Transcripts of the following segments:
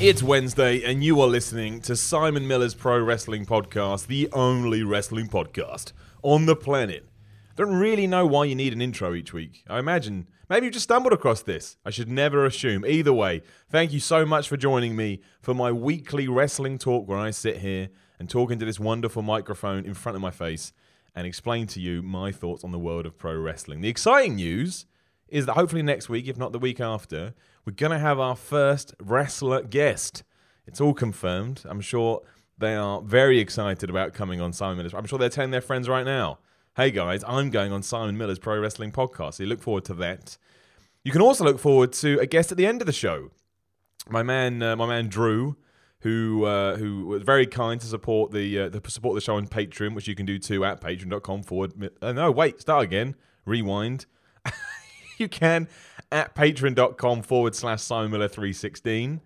It's Wednesday, and you are listening to Simon Miller's Pro Wrestling Podcast, the only wrestling podcast on the planet. Don't really know why you need an intro each week. I imagine maybe you just stumbled across this. I should never assume. Either way, thank you so much for joining me for my weekly wrestling talk where I sit here and talk into this wonderful microphone in front of my face and explain to you my thoughts on the world of pro wrestling. The exciting news is that hopefully next week, if not the week after, we're going to have our first wrestler guest. It's all confirmed. I'm sure they are very excited about coming on Simon Miller's. I'm sure they're telling their friends right now, hey guys, I'm going on Simon Miller's Pro Wrestling Podcast. So you look forward to that. You can also look forward to a guest at the end of the show. My man, uh, my man Drew, who uh, who was very kind to support the uh, to support the show on Patreon, which you can do too at patreon.com forward. Uh, no, wait, start again. Rewind. you can at patreon.com forward slash Simon Miller 316.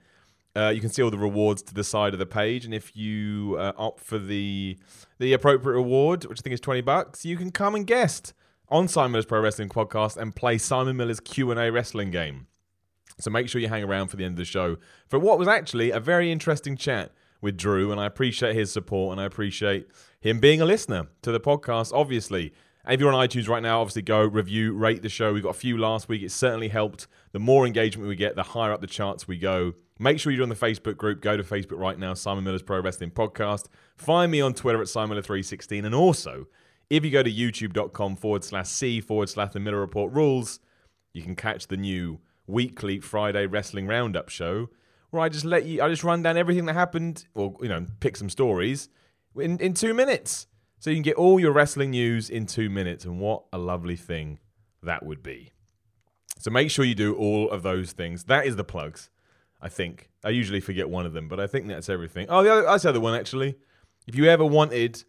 Uh, you can see all the rewards to the side of the page, and if you uh, opt for the the appropriate reward, which I think is twenty bucks, you can come and guest on Simon Miller's Pro Wrestling Podcast and play Simon Miller's Q and A wrestling game. So make sure you hang around for the end of the show for what was actually a very interesting chat with Drew, and I appreciate his support and I appreciate him being a listener to the podcast. Obviously, and if you're on iTunes right now, obviously go review, rate the show. We got a few last week. It certainly helped. The more engagement we get, the higher up the charts we go. Make sure you're on the Facebook group. Go to Facebook right now, Simon Miller's Pro Wrestling Podcast. Find me on Twitter at Simon Miller316. And also, if you go to youtube.com forward slash C forward slash the Miller Report rules, you can catch the new weekly Friday Wrestling Roundup show where I just let you, I just run down everything that happened, or, you know, pick some stories in, in two minutes. So you can get all your wrestling news in two minutes, and what a lovely thing that would be. So make sure you do all of those things. That is the plugs, I think. I usually forget one of them, but I think that's everything. Oh, the other, that's the other one, actually. If you ever wanted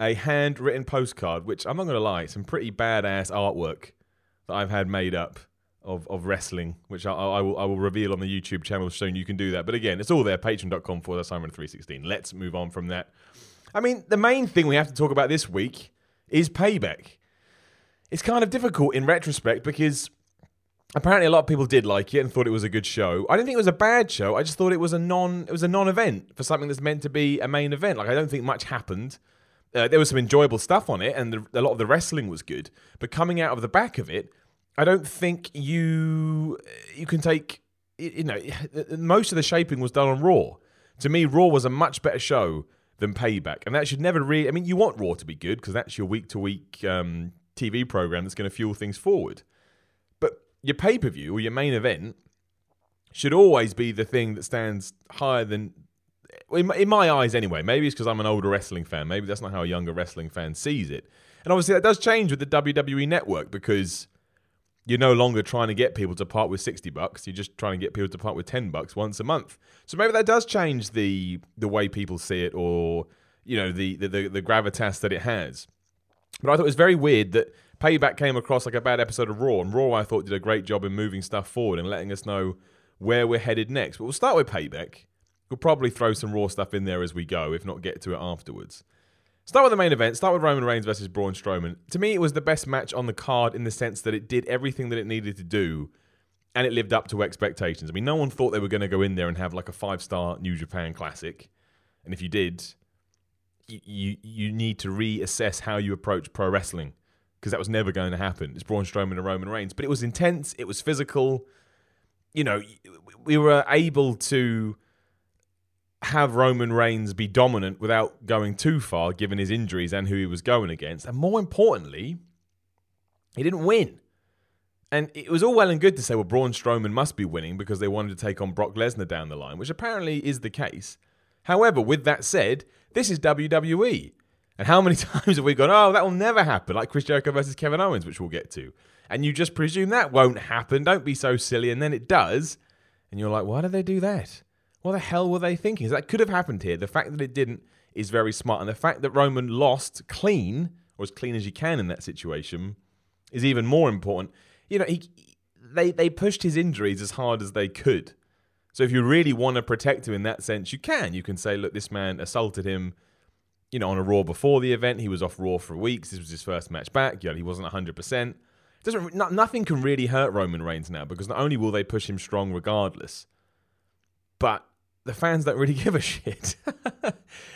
a handwritten postcard, which I'm not going to lie, some pretty badass artwork that I've had made up of, of wrestling, which I, I, will, I will reveal on the YouTube channel soon. You can do that. But again, it's all there, patreon.com for Simon316. Let's move on from that. I mean, the main thing we have to talk about this week is payback. It's kind of difficult in retrospect because apparently a lot of people did like it and thought it was a good show. I didn't think it was a bad show. I just thought it was a non it was a non-event for something that's meant to be a main event. Like I don't think much happened. Uh, there was some enjoyable stuff on it, and the, a lot of the wrestling was good. But coming out of the back of it, I don't think you you can take you know most of the shaping was done on Raw. To me, Raw was a much better show than Payback. And that should never really. I mean, you want Raw to be good because that's your week to week um, TV program that's going to fuel things forward. But your pay per view or your main event should always be the thing that stands higher than. In my eyes, anyway. Maybe it's because I'm an older wrestling fan. Maybe that's not how a younger wrestling fan sees it. And obviously, that does change with the WWE network because you're no longer trying to get people to part with 60 bucks you're just trying to get people to part with 10 bucks once a month. So maybe that does change the the way people see it or you know the the, the, the gravitas that it has. But i thought it was very weird that payback came across like a bad episode of raw and raw i thought did a great job in moving stuff forward and letting us know where we're headed next. But we'll start with payback. We'll probably throw some raw stuff in there as we go if not get to it afterwards Start with the main event. Start with Roman Reigns versus Braun Strowman. To me, it was the best match on the card in the sense that it did everything that it needed to do, and it lived up to expectations. I mean, no one thought they were going to go in there and have like a five star New Japan Classic, and if you did, you you, you need to reassess how you approach pro wrestling because that was never going to happen. It's Braun Strowman and Roman Reigns, but it was intense. It was physical. You know, we were able to have Roman Reigns be dominant without going too far, given his injuries and who he was going against. And more importantly, he didn't win. And it was all well and good to say, well, Braun Strowman must be winning because they wanted to take on Brock Lesnar down the line, which apparently is the case. However, with that said, this is WWE. And how many times have we gone, oh, that will never happen, like Chris Jericho versus Kevin Owens, which we'll get to. And you just presume that won't happen. Don't be so silly. And then it does. And you're like, why did they do that? What the hell were they thinking? That could have happened here. The fact that it didn't is very smart. And the fact that Roman lost clean, or as clean as you can in that situation, is even more important. You know, he they they pushed his injuries as hard as they could. So if you really want to protect him in that sense, you can. You can say, look, this man assaulted him, you know, on a Raw before the event. He was off Raw for weeks. This was his first match back. Know, he wasn't 100%. Doesn't no, nothing can really hurt Roman Reigns now because not only will they push him strong regardless, but the fans don't really give a shit. and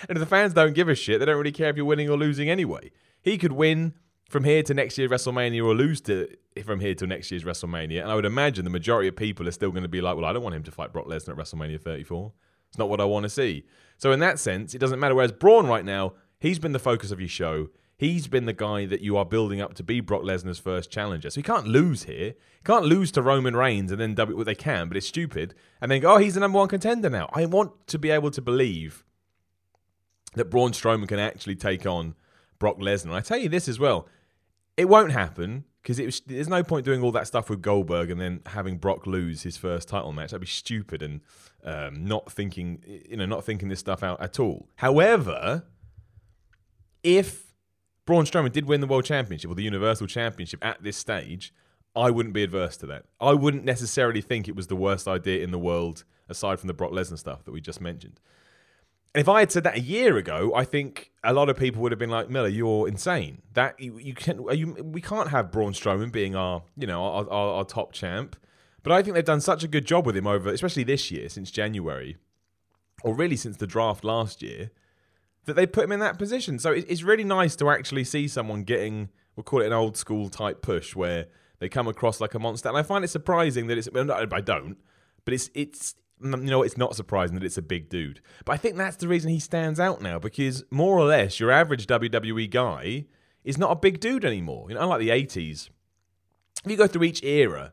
if the fans don't give a shit, they don't really care if you're winning or losing anyway. He could win from here to next year's WrestleMania or lose to from here to next year's WrestleMania. And I would imagine the majority of people are still going to be like, well, I don't want him to fight Brock Lesnar at WrestleMania 34. It's not what I want to see. So in that sense, it doesn't matter. Whereas Braun right now, he's been the focus of your show. He's been the guy that you are building up to be Brock Lesnar's first challenger. So he can't lose here. He can't lose to Roman Reigns and then W. Well, they can, but it's stupid. And then go, oh, he's the number one contender now. I want to be able to believe that Braun Strowman can actually take on Brock Lesnar. And I tell you this as well. It won't happen because there's no point doing all that stuff with Goldberg and then having Brock lose his first title match. That'd be stupid and um, not thinking, you know, not thinking this stuff out at all. However, if Braun Strowman did win the World Championship or the Universal Championship at this stage, I wouldn't be adverse to that. I wouldn't necessarily think it was the worst idea in the world, aside from the Brock Lesnar stuff that we just mentioned And if I had said that a year ago, I think a lot of people would have been like, "Miller, you're insane. That you, you can you, we can't have Braun Strowman being our you know our, our, our, top champ." But I think they've done such a good job with him over, especially this year since January, or really since the draft last year, that they put him in that position. So it's really nice to actually see someone getting we'll call it an old school type push where they come across like a monster. And I find it surprising that it's I don't, but it's it's mm, you know, it's not surprising that it's a big dude. But I think that's the reason he stands out now because more or less your average WWE guy is not a big dude anymore. You know, unlike the 80s. If you go through each era,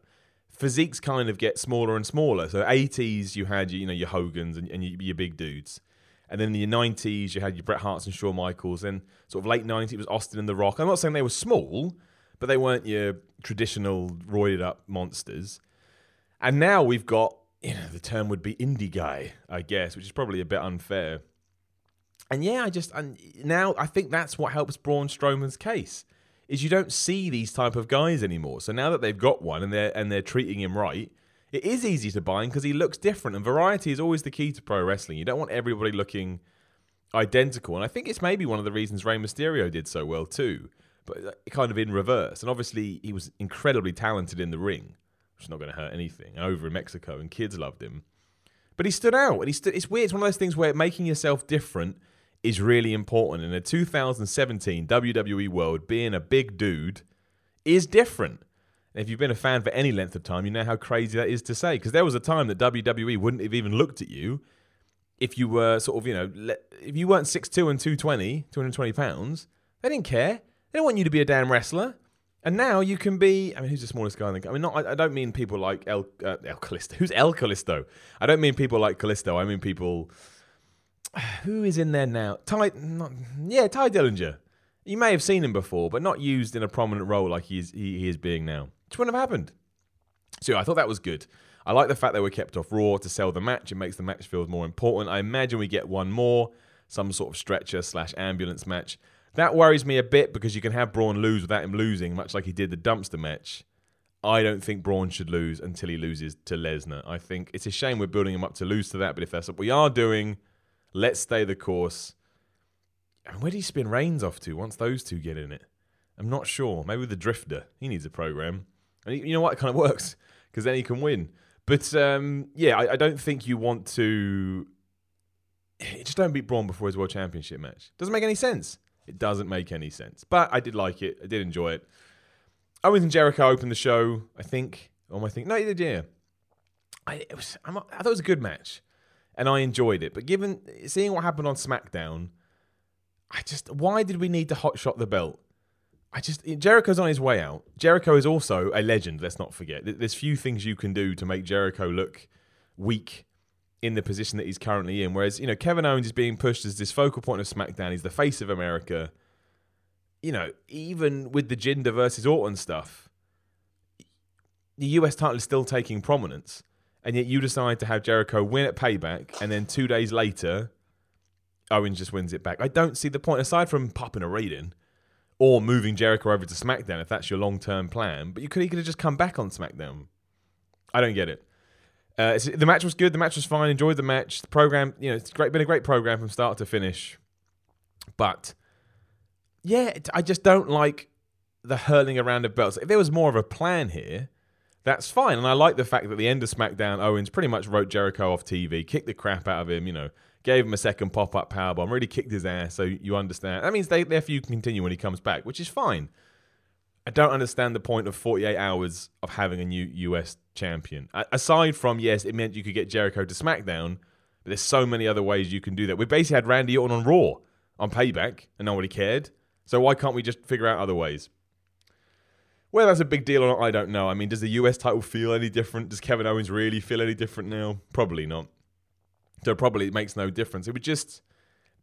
physiques kind of get smaller and smaller. So 80s you had you know your Hogans and, and your big dudes. And then in the 90s you had your Bret Harts and Shawn Michaels. And sort of late 90s it was Austin and The Rock. I'm not saying they were small, but they weren't your traditional roided up monsters. And now we've got you know, the term would be indie guy, I guess, which is probably a bit unfair. And yeah, I just and now I think that's what helps Braun Strowman's case is you don't see these type of guys anymore. So now that they've got one and they're and they're treating him right, it is easy to buy him because he looks different. And variety is always the key to pro wrestling. You don't want everybody looking identical. And I think it's maybe one of the reasons Rey Mysterio did so well too, but uh, kind of in reverse. And obviously he was incredibly talented in the ring which is not going to hurt anything, over in Mexico, and kids loved him. But he stood out, and he stood. It's weird. It's one of those things where making yourself different is really important. In a 2017 WWE world, being a big dude is different. If you've been a fan for any length of time, you know how crazy that is to say. Because there was a time that WWE wouldn't have even looked at you if you were sort of, you know, if you weren't 6'2 and 220, 220 pounds. They didn't care. They didn't want you to be a damn wrestler. And now you can be. I mean, who's the smallest guy in the? I mean, not. I, I don't mean people like El uh, El Kalisto. Who's El Kalisto? I don't mean people like Kalisto. I mean people. Who is in there now? Tye. Not, yeah, Tye Dillinger. You may have seen him before, but not used in a prominent role like he is, he, he is being now. Which wouldn't have happened. So I thought that was good. I like the fact they were kept off Raw to sell the match. It makes the match feel more important. I imagine we get one more, some sort of stretcher slash ambulance match. That worries me a bit because you can have Braun lose without him losing, much like he did the dumpster match. I don't think Braun should lose until he loses to Lesnar. I think it's a shame we're building him up to lose to that, but if that's what we are doing, let's stay the course. And where do you spin Reigns off to once those two get in it? I'm not sure. Maybe the Drifter. He needs a program. And you know what? It kind of works because then he can win. But um, yeah, I, I, don't think you want to. Just don't beat Braun before his World Championship match. Doesn't make any sense. It doesn't make any sense. But I did like it. I did enjoy it. Owens and Jericho opened the show, I think. Or I think no, they did. Yeah. I, was, I thought it was a good match, and I enjoyed it. But given seeing what happened on SmackDown, I just why did we need to hotshot the belt? I just Jericho's on his way out. Jericho is also a legend. Let's not forget. There's few things you can do to make Jericho look weak in the position that he's currently in. Whereas, you know, Kevin Owens is being pushed as this focal point of SmackDown. He's the face of America. You know, even with the Jinder versus Orton stuff, the US title is still taking prominence. And yet you decide to have Jericho win at payback and then two days later Owens just wins it back. I don't see the point aside from popping a rating or moving Jericho over to SmackDown if that's your long term plan. But you could he could have just come back on SmackDown. I don't get it. Uh, the match was good. The match was fine. Enjoyed the match. The program, you know, it's great. Been a great program from start to finish. But yeah, I just don't like the hurling around of belts. If there was more of a plan here, that's fine. And I like the fact that the end of SmackDown, Owens pretty much wrote Jericho off TV, kicked the crap out of him. You know, gave him a second pop up powerbomb, really kicked his ass. So you understand. That means they, feud can continue when he comes back, which is fine. I don't understand the point of 48 hours of having a new US champion. Aside from, yes, it meant you could get Jericho to SmackDown, but there's so many other ways you can do that. We basically had Randy Orton on Raw on Payback, and nobody cared. So why can't we just figure out other ways? Whether that's a big deal or not, I don't know. I mean, does the US title feel any different? Does Kevin Owens really feel any different now? Probably not. So probably it makes no difference. It would just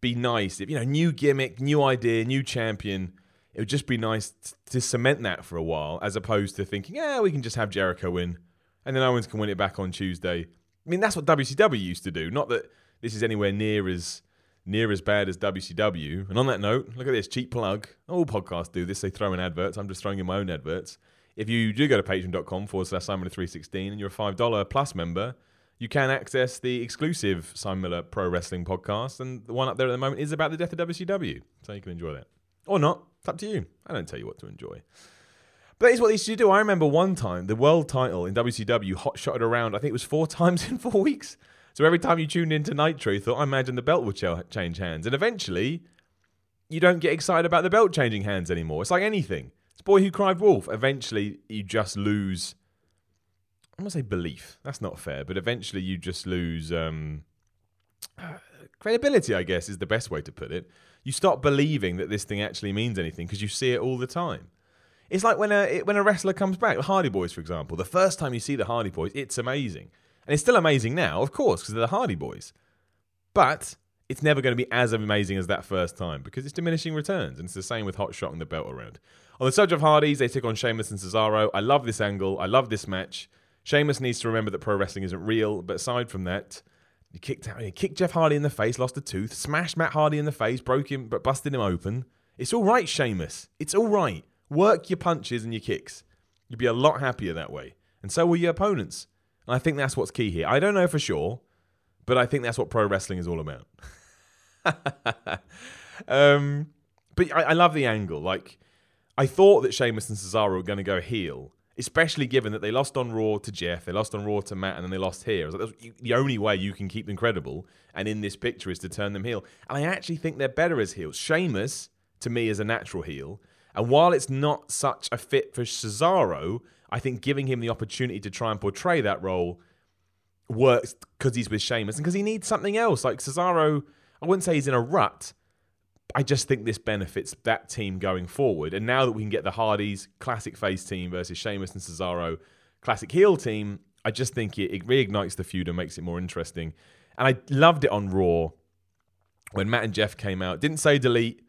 be nice if, you know, new gimmick, new idea, new champion it would just be nice to cement that for a while, as opposed to thinking, yeah, we can just have Jericho win, and then Owens can win it back on Tuesday. I mean, that's what WCW used to do. Not that this is anywhere near as near as bad as WCW. And on that note, look at this cheap plug. All podcasts do this. They throw in adverts. I'm just throwing in my own adverts. If you do go to patreon.com forward slash Simon 316 and you're a $5 plus member, you can access the exclusive Simon Miller Pro Wrestling podcast. And the one up there at the moment is about the death of WCW. So you can enjoy that. Or not. It's up to you. I don't tell you what to enjoy. But that is what they used to do. I remember one time the world title in WCW hot shotted around. I think it was four times in four weeks. So every time you tuned into Nitro, you thought, I imagine the belt would ch- change hands. And eventually, you don't get excited about the belt changing hands anymore. It's like anything. It's Boy Who Cried Wolf. Eventually, you just lose. I'm to say belief. That's not fair. But eventually, you just lose um, credibility, I guess, is the best way to put it you stop believing that this thing actually means anything because you see it all the time. It's like when a when a wrestler comes back, the Hardy Boys, for example. The first time you see the Hardy Boys, it's amazing, and it's still amazing now, of course, because they're the Hardy Boys. But it's never going to be as amazing as that first time because it's diminishing returns, and it's the same with Hot Shot and the belt around. On the subject of Hardys, they took on Sheamus and Cesaro. I love this angle. I love this match. Sheamus needs to remember that pro wrestling isn't real, but aside from that, he kicked out, he kicked Jeff Hardy in the face, lost a tooth, smashed Matt Hardy in the face, broke him, but busted him open. It's all right, Sheamus. It's all right. Work your punches and your kicks. You'd be a lot happier that way. And so will your opponents. And I think that's what's key here. I don't know for sure, but I think that's what pro wrestling is all about. um, but I, I, love the angle. Like, I thought that Sheamus and Cesaro were going to go heel, especially given that they lost on Raw to Jeff, they lost on Raw to Matt, and then they lost here. Like, the only way you can keep them credible and in this picture is to turn them heel. And I actually think they're better as heels. Sheamus, to me, is a natural heel. And while it's not such a fit for Cesaro, I think giving him the opportunity to try and portray that role works because he's with Sheamus and because he needs something else. Like Cesaro, I wouldn't say he's in a rut, I just think this benefits that team going forward. And now that we can get the Hardys classic face team versus Sheamus and Cesaro classic heel team, I just think it, it reignites the feud and makes it more interesting. And I loved it on Raw when Matt and Jeff came out. Didn't say delete,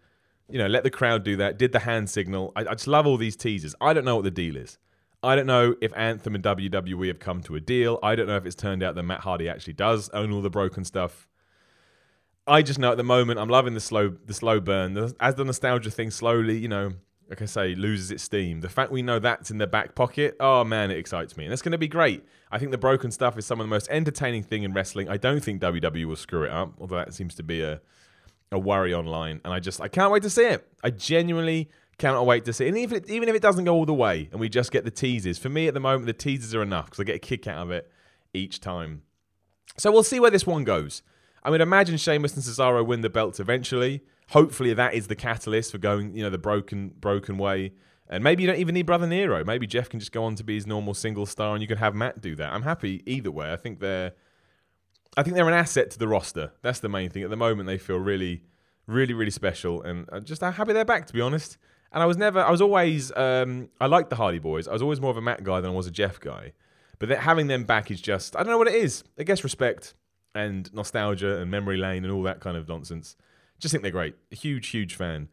you know, let the crowd do that. Did the hand signal. I, I just love all these teasers. I don't know what the deal is. I don't know if Anthem and WWE have come to a deal. I don't know if it's turned out that Matt Hardy actually does own all the broken stuff. I just know at the moment I'm loving the slow the slow burn. As the nostalgia thing slowly, you know, like I say, loses its steam. The fact we know that's in the back pocket, oh man, it excites me. And it's going to be great. I think the broken stuff is some of the most entertaining thing in wrestling. I don't think WWE will screw it up, although that seems to be a a worry online. And I just I can't wait to see it. I genuinely cannot wait to see it. And even if, even if it doesn't go all the way and we just get the teasers, for me at the moment the teasers are enough because I get a kick out of it each time. So we'll see where this one goes. I mean, imagine Sheamus and Cesaro win the belts eventually. Hopefully, that is the catalyst for going, you know, the broken broken way. And maybe you don't even need Brother Nero. Maybe Jeff can just go on to be his normal single star, and you can have Matt do that. I'm happy either way. I think they're, I think they're an asset to the roster. That's the main thing. At the moment, they feel really, really, really special, and I'm just happy they're back. To be honest, and I was never, I was always, um, I liked the Hardy Boys. I was always more of a Matt guy than I was a Jeff guy. But having them back is just, I don't know what it is. I guess respect and nostalgia and memory lane and all that kind of nonsense. Just think they're great. Huge, huge fan.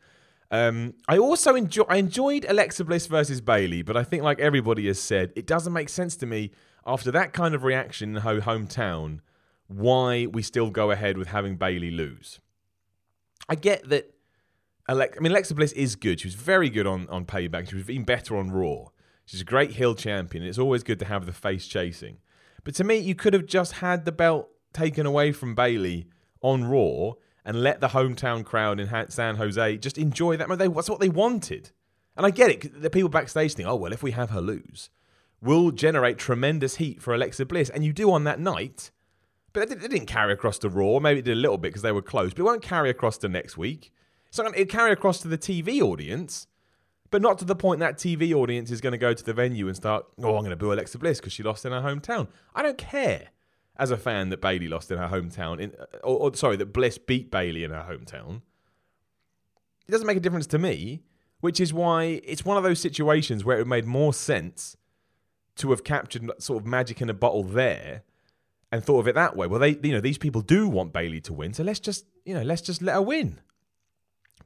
Um, I also enjoy I enjoyed Alexa Bliss versus Bayley, but I think like everybody has said, it doesn't make sense to me after that kind of reaction in her hometown why we still go ahead with having Bayley lose. I get that. I mean, Alexa Bliss is good. She was very good on on Payback. She was even better on Raw. She's a great heel champion. It's always good to have the face chasing. But to me, you could have just had the belt taken away from Bayley on Raw and let the hometown crowd in San Jose just enjoy that. That's what they wanted. And I get it. The people backstage think, oh, well, if we have her lose, we'll generate tremendous heat for Alexa Bliss. And you do on that night. But it didn't carry across to Raw. Maybe it did a little bit because they were close. But it won't carry across to next week. So it'll carry across to the TV audience. But not to the point that TV audience is going to go to the venue and start, oh, I'm going to boo Alexa Bliss because she lost in her hometown. I don't care as a fan that Bayley lost in her hometown, in, or, or sorry, that Bliss beat Bayley in her hometown. It doesn't make a difference to me which is why it's one of those situations where it made more sense to have captured sort of magic in a bottle there and thought of it that way. Well, they, you know, these people do want Bayley to win, so let's just, you know, let's just let her win.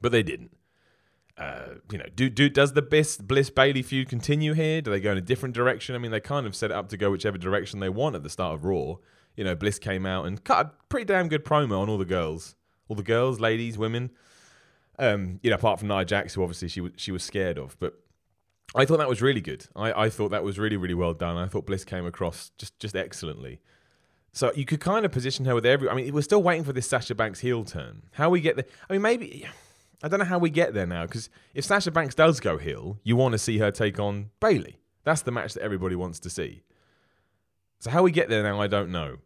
But they didn't. Uh, you know, do, do does the Bliss Bliss Bayley feud continue here? Do they go in a different direction? I mean, they kind of set it up to go whichever direction they want at the start of Raw. You know, Bliss came out and cut a pretty damn good promo on all the girls, all the girls, ladies, women. Um, you know, apart from Nia Jax, who obviously she was she was scared of, but I thought that was really good. I, I thought that was really really well done. I thought Bliss came across just just excellently. So you could kind of position her with every. I mean, we're still waiting for this Sasha Banks heel turn. How we get there? I mean, maybe I don't know how we get there now because if Sasha Banks does go heel, you want to see her take on Bayley. That's the match that everybody wants to see. So how we get there now, I don't know.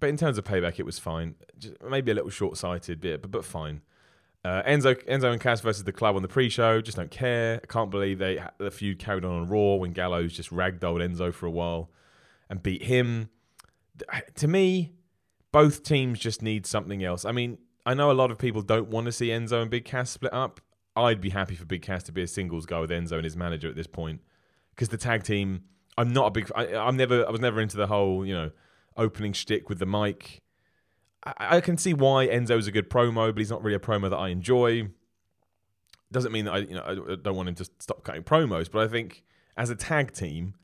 But in terms of payback, it was fine. Just maybe a little short sighted bit, but but fine. Uh, Enzo, Enzo and Cass versus the club on the pre-show. Just don't care. I can't believe they the feud carried on on Raw when Gallows just ragdolled Enzo for a while and beat him. To me, both teams just need something else. I mean, I know a lot of people don't want to see Enzo and Big Cass split up. I'd be happy for Big Cass to be a singles guy with Enzo and his manager at this point because the tag team. I'm not a big. I, I'm never. I was never into the whole you know opening shtick with the mic. I, I can see why Enzo's a good promo, but he's not really a promo that I enjoy. Doesn't mean that I, you know, I don't want him to stop cutting promos, but I think as a tag team,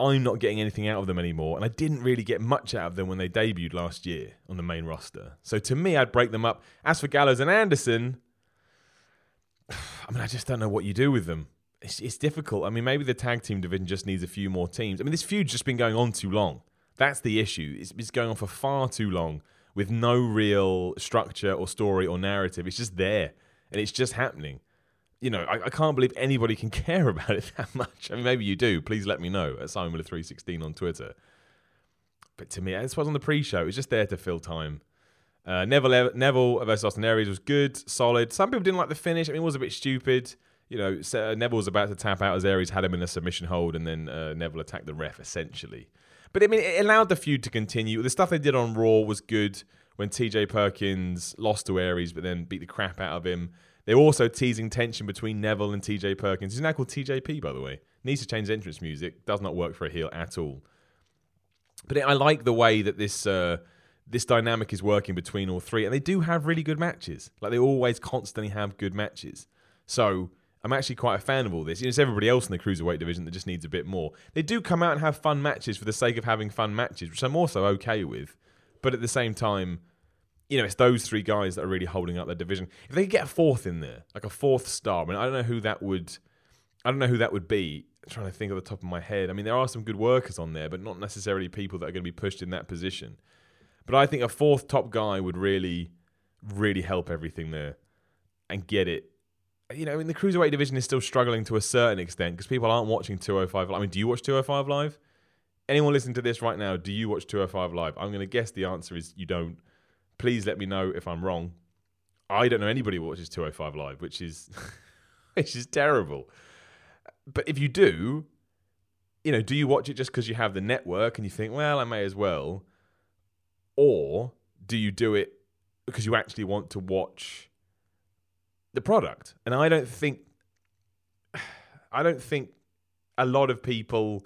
I'm not getting anything out of them anymore, and I didn't really get much out of them when they debuted last year on the main roster. So to me, I'd break them up. As for Gallows and Anderson, I mean, I just don't know what you do with them. It's, it's difficult. I mean, maybe the tag team division just needs a few more teams. I mean, this feud's just been going on too long. That's the issue. It's, it's going on for far too long with no real structure or story or narrative. It's just there and it's just happening. You know, I, I can't believe anybody can care about it that much. I mean, maybe you do. Please let me know at Simon Miller 316 on Twitter. But to me, this was on the pre-show. It was just there to fill time. Uh, Neville, Neville versus Austin Aries was good, solid. Some people didn't like the finish. I mean, it was a bit stupid. You know, Neville was about to tap out as Aries had him in a submission hold, and then uh, Neville attacked the ref essentially. But I mean, it allowed the feud to continue. The stuff they did on Raw was good when TJ Perkins lost to Aries, but then beat the crap out of him. They were also teasing tension between Neville and TJ Perkins. He's now called TJP, by the way. Needs to change entrance music. Does not work for a heel at all. But I like the way that this uh, this dynamic is working between all three, and they do have really good matches. Like they always constantly have good matches. So I'm actually quite a fan of all this. It's everybody else in the cruiserweight division that just needs a bit more. They do come out and have fun matches for the sake of having fun matches, which I'm also okay with. But at the same time, you know, it's those three guys that are really holding up their division. If they could get a fourth in there, like a fourth star, I mean, I don't know who that would. I don't know who that would be. I'm trying to think of the top of my head. I mean, there are some good workers on there, but not necessarily people that are going to be pushed in that position. But I think a fourth top guy would really, really help everything there and get it you know, I mean, the cruiserweight division is still struggling to a certain extent because people aren't watching 205. I mean, do you watch 205 live? Anyone listening to this right now, do you watch 205 live? I'm going to guess the answer is you don't. Please let me know if I'm wrong. I don't know anybody who watches 205 live, which is which is terrible. But if you do, you know, do you watch it just because you have the network and you think, well, I may as well, or do you do it because you actually want to watch? The product. And I don't think I don't think a lot of people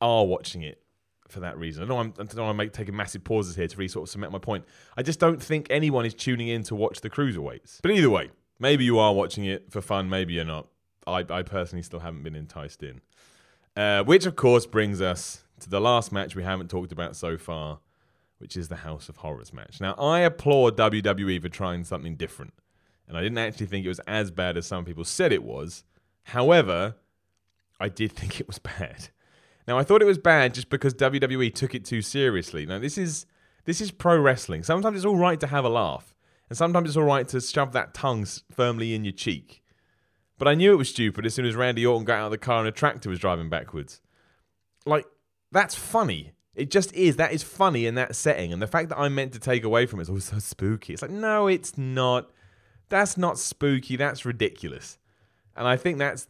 are watching it for that reason. I know I'm, I to make taking massive pauses here to really sort of cement my point. I just don't think anyone is tuning in to watch the cruiserweights. But either way, maybe you are watching it for fun, maybe you're not. I, I personally still haven't been enticed in. Uh, which, of course, brings us to the last match we haven't talked about so far which is the House of Horrors match. Now, I applaud WWE for trying something different, and I didn't actually think it was as bad as some people said it was. However, I did think it was bad. Now, I thought it was bad just because WWE took it too seriously. Now, this is this is pro wrestling. Sometimes it's all right to have a laugh, and sometimes it's all right to shove that tongue firmly in your cheek. But I knew it was stupid as soon as Randy Orton got out of the car and a tractor was driving backwards. Like, that's funny. It just is. That is funny in that setting. And the fact that I'm meant to take away from it is all so spooky. It's like, no, it's not. That's not spooky. That's ridiculous. And I think that's,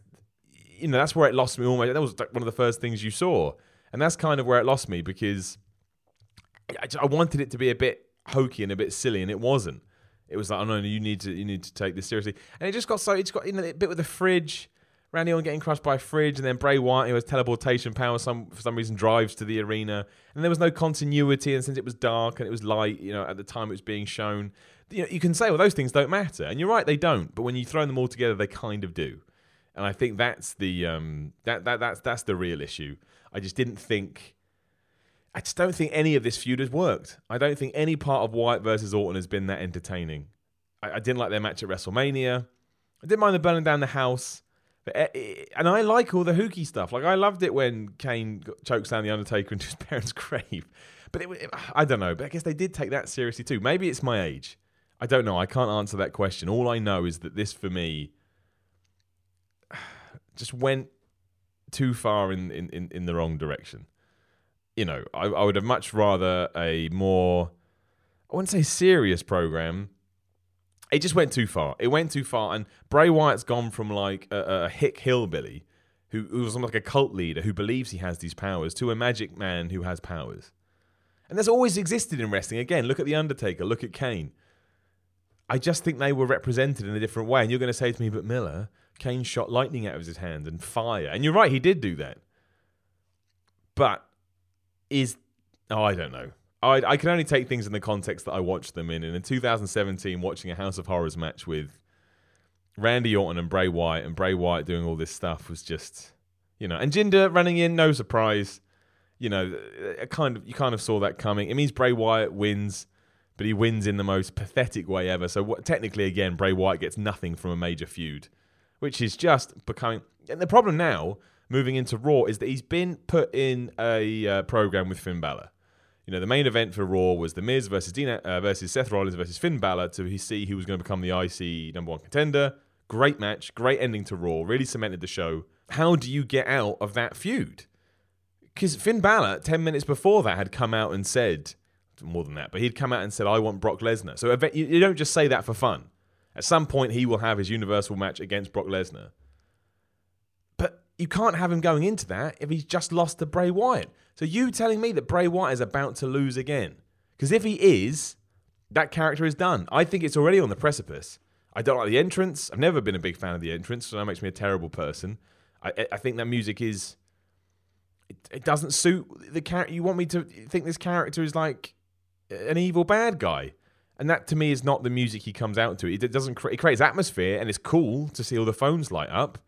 you know, that's where it lost me almost. That was one of the first things you saw. And that's kind of where it lost me because I, I wanted it to be a bit hokey and a bit silly, and it wasn't. It was like, oh no, you need to you need to take this seriously. And it just got so it's got you know a bit with the fridge. Randy Orton getting crushed by a fridge, and then Bray Wyatt, who has teleportation power, some for some reason drives to the arena, and there was no continuity. And since it was dark and it was light, you know, at the time it was being shown, you know, you can say, well, those things don't matter, and you're right, they don't. But when you throw them all together, they kind of do. And I think that's the um, that that that's that's the real issue. I just didn't think I just don't think any of this feud has worked. I don't think any part of Wyatt versus Orton has been that entertaining. I, I didn't like their match at WrestleMania. I didn't mind the burning down the house. But, eh, eh, and I like all the hooky stuff. Like I loved it when Kane chokes down the Undertaker into his parents' grave. But it, it, I don't know. But I guess they did take that seriously too. Maybe it's my age. I don't know. I can't answer that question. All I know is that this for me just went too far in, in, in, in the wrong direction you know, I, I would have much rather a more, I wouldn't say serious program. It just went too far. It went too far, and Bray Wyatt's gone from like a, a hick hillbilly who, who was like a cult leader who believes he has these powers to a magic man who has powers. And that's always existed in wrestling. Again, look at The Undertaker, look at Kane. I just think they were represented in a different way. And you're going to say to me, but Miller, Kane shot lightning out of his hand and fire. And you're right, he did do that. But is oh I don't know. I I can only take things in the context that I watched them in. And in 2017, watching a House of Horrors match with Randy Orton and Bray Wyatt, and Bray Wyatt doing all this stuff was just, you know, and Jinder running in, no surprise. You know, kind of you kind of saw that coming. It means Bray Wyatt wins, but he wins in the most pathetic way ever. So what, technically, again, Bray Wyatt gets nothing from a major feud, which is just becoming. And the problem now moving into Raw is that he's been put in a uh, program with Finn Balor. You know, the main event for Raw was The Miz versus Dina, uh, versus Seth Rollins versus Finn Balor to see who was going to become the IC number one contender. Great match, great ending to Raw, really cemented the show. How do you get out of that feud? Because Finn Balor, 10 minutes before that, had come out and said, more than that, but he'd come out and said, I want Brock Lesnar. So you don't just say that for fun. At some point, he will have his Universal match against Brock Lesnar But you can't have him going into that if he's just lost to Bray Wyatt. So you telling me that Bray Wyatt is about to lose again? Because if he is, that character is done. I think it's already on the precipice. I don't like the entrance. I've never been a big fan of the entrance, so that makes me a terrible person. I, I think that music is. It, it doesn't suit the character. You want me to think this character is like an evil bad guy, and that to me is not the music he comes out to. It, doesn't. Create it creates atmosphere, and it's cool to see all the phones light up